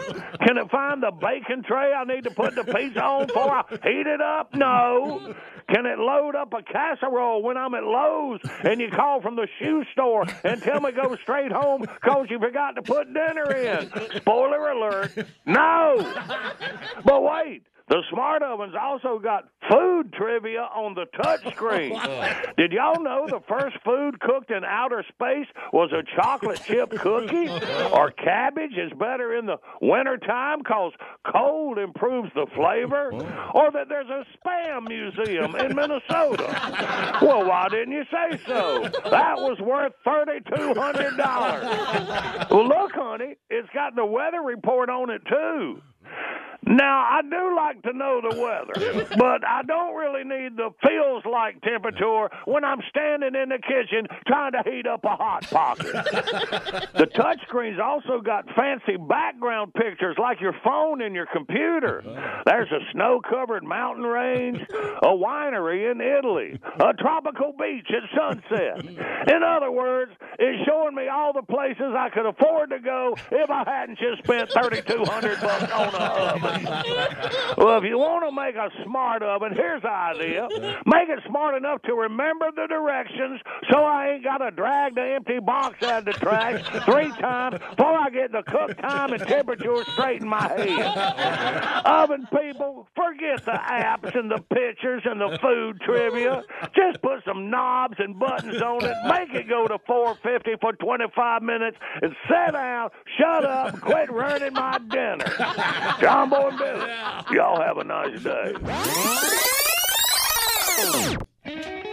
Can it find the bacon tray I need to put the pizza on before I heat it up? No. Can it load up a casserole when I'm at Lowe's and you call from the shoe store and tell me go straight home because you forgot to put dinner in? Spoiler alert. No. But wait. The smart oven's also got food trivia on the touch screen. Did y'all know the first food cooked in outer space was a chocolate chip cookie? Or cabbage is better in the wintertime because cold improves the flavor? Or that there's a spam museum in Minnesota? Well, why didn't you say so? That was worth $3,200. Well, look, honey, it's got the weather report on it, too. Now, I do like to know the weather, but I don't really need the feels like temperature when I'm standing in the kitchen trying to heat up a hot pocket. the touchscreen's also got fancy background pictures like your phone and your computer. Uh-huh. There's a snow covered mountain range, a winery in Italy, a tropical beach at sunset. In other words, it's showing me all the places I could afford to go if I hadn't just spent 3200 bucks on a oven. Well, if you want to make a smart oven, here's the idea. Make it smart enough to remember the directions so I ain't got to drag the empty box out of the trash three times before I get the cook time and temperature straight in my head. Oven people, forget the apps and the pictures and the food trivia. Just put some knobs and buttons on it, make it go to 450 for 25 minutes, and sit down, shut up, quit ruining my dinner. John Boy Billy, y'all have a nice day.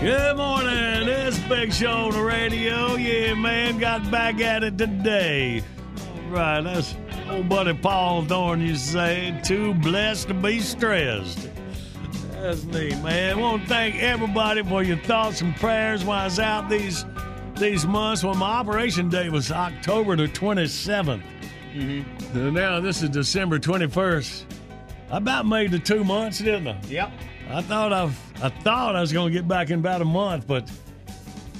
Good morning. It's Big Show on the radio. Yeah, man, got back at it today. All right, that's old buddy Paul Thorn You say, too blessed to be stressed. That's neat, man. I want to thank everybody for your thoughts and prayers while I was out these these months. Well, my operation date was October the 27th. Mm-hmm. Now this is December 21st. I about made the two months, didn't I? Yep. I thought I, I thought I was going to get back in about a month, but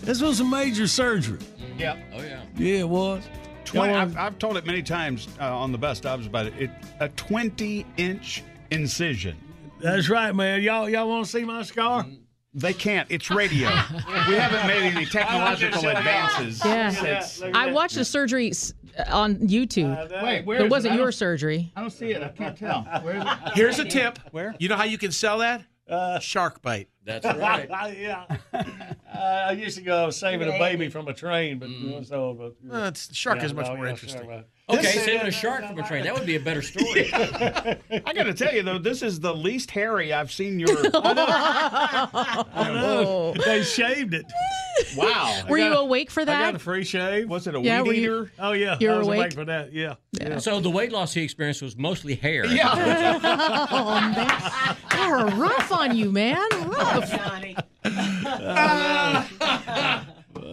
this was a major surgery. Yep. Oh yeah. Yeah, it was. 20, Y'all I've, I've told it many times uh, on the best ofs about it. it a 20 inch incision. That's right, man. Y'all y'all want to see my scar? They can't. It's radio. we haven't made any technological advances. Yeah. since- I watched the surgery s- on YouTube. Wait, where it is it? wasn't I your don't- surgery. I don't see it. I can't tell. Where is it? Here's a tip. Where? You know how you can sell that? Uh, shark bite. That's right. yeah. Uh, I used to go saving a baby from a train, but uh, so. But, Well, it's, shark Yeah, is much no, more yeah, interesting. sure, right. Okay, This- saving a shark from a train. That would be a better story. I got to tell you though, this is the least hairy I've seen your. I know. They shaved it. wow. Were I you got- awake for that? I got a free shave. Was it a Yeah, weed were you- eater? Oh yeah, You were I was awake? awake for that. Yeah. yeah. so the weight loss he experienced was mostly hair. Yeah. oh, man. They were rough on you, man. Rough.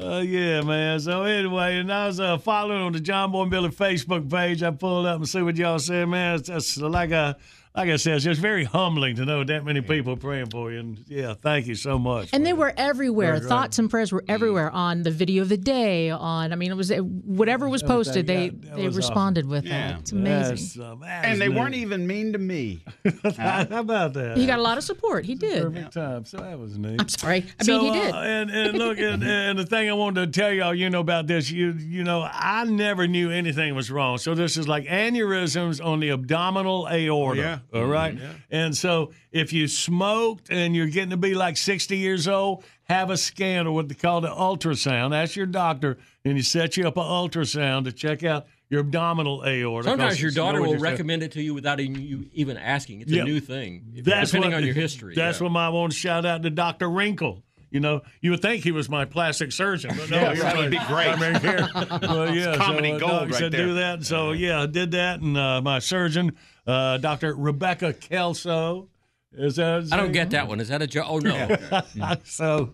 Uh, yeah, man. So anyway, and I was uh, following on the John Boy and Billy Facebook page. I pulled up and see what y'all said, man. It's just like a, like I said, it's just very humbling to know that many people praying for you. And yeah, thank you so much. And they were everywhere. Right, right. Thoughts and prayers were everywhere on the video of the day. On, I mean, it was whatever was posted. They that they was responded with Yeah. that. It's amazing. That's, um, that And they neat. weren't even mean to me. How about that? He got a lot of support. He did. Perfect time. So that was neat. I'm sorry. I so, mean, he did. Uh, and, and look, and, and the thing I wanted to tell y'all, you know, about this, you you know, I never knew anything was wrong. So this is like aneurysms on the abdominal aorta. yeah. All right? And so if you smoked and you're getting to be like 60 years old, have a scan or what they call the ultrasound. Ask your doctor, and he sets you up an ultrasound to check out your abdominal aorta. Sometimes your it's daughter will recommend it to you without even you even asking. It's Yeah. a new thing, That's depending what- on your history. That's yeah. what I want to shout out to Dr. Wrinkle. You know, you would think he was my plastic surgeon, but no, Yeah, he's that my would be great. primary care. well, yeah, comedy so, uh, gold right said there. do that. So yeah, I did that, and uh, my surgeon, uh, Dr. Rebecca Kelso. Is that? I don't get that one. Is that a joke? Oh no. so,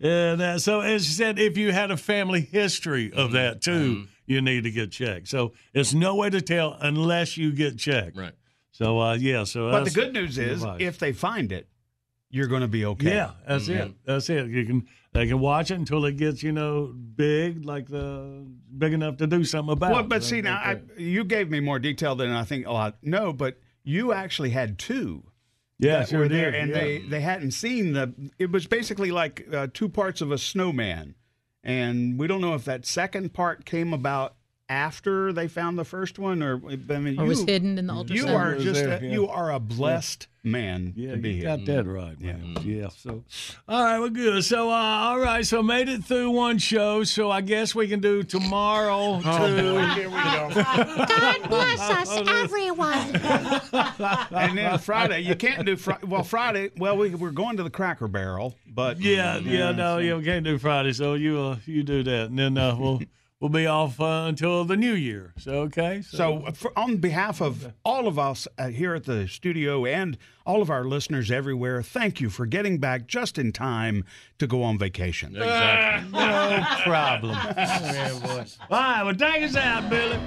and uh, so as she said, if you had a family history of that too, you need to get checked. So it's no way to tell unless you get checked. Right. So uh, yeah. So But the good news is, advice. if they find it, you're going to be okay. Yeah, that's it. That's it. You can they can watch it until it gets you know big, like the big enough to do something about. Well, it. but So see now, I, you gave me more detail than I think a lot. No, but you actually had two. yeah, that sure were there, did. and yeah. they they hadn't seen the. It was basically like uh, two parts of a snowman, and we don't know if that second part came about after they found the first one, or I mean, Or you, was hidden in the ultrasound? You are just there, a, yeah. you are a blessed man Yeah, to be you here. got that right, man. Yeah. So, all right, well, good. So, uh, all right, so made it through one show. So I guess we can do tomorrow too. Here we go. God bless us, everyone. and then Friday, you can't do Friday. Well, Friday, well, we, we're going to the Cracker Barrel, but Yeah, yeah, no, yeah, we can't do Friday. So you, uh, you do that, and then uh, we'll we'll be off uh, until the new year. So okay. So, for, on behalf of all of us uh, here at the studio and all of our listeners everywhere, thank you for getting back just in time to go on vacation. Exactly. no problem. All right, well, take us out, Billy.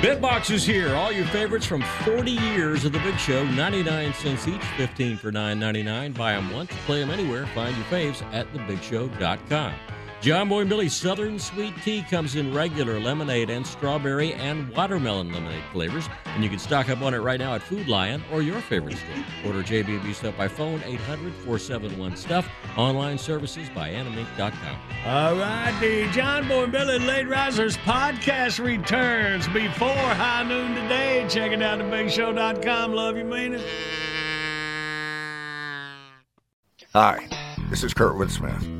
Bitbox is here. All your favorites from 40 years of the Big Show. 99 cents each, 15 for 9.99. Buy them once, play them anywhere. Find your faves at thebigshow.com. John Boy and Billy's Southern Sweet Tea comes in regular lemonade and strawberry and watermelon lemonade flavors, and you can stock up on it right now at Food Lion or your favorite store. Order JB&B Stuff by phone 800-471-STUFF. Online services by animink.com. All right, the John Boy and Billy Late Risers podcast returns before high noon today. Check it out at bigshow.com. Love you, mean it. Hi, this is Kurtwood Smith.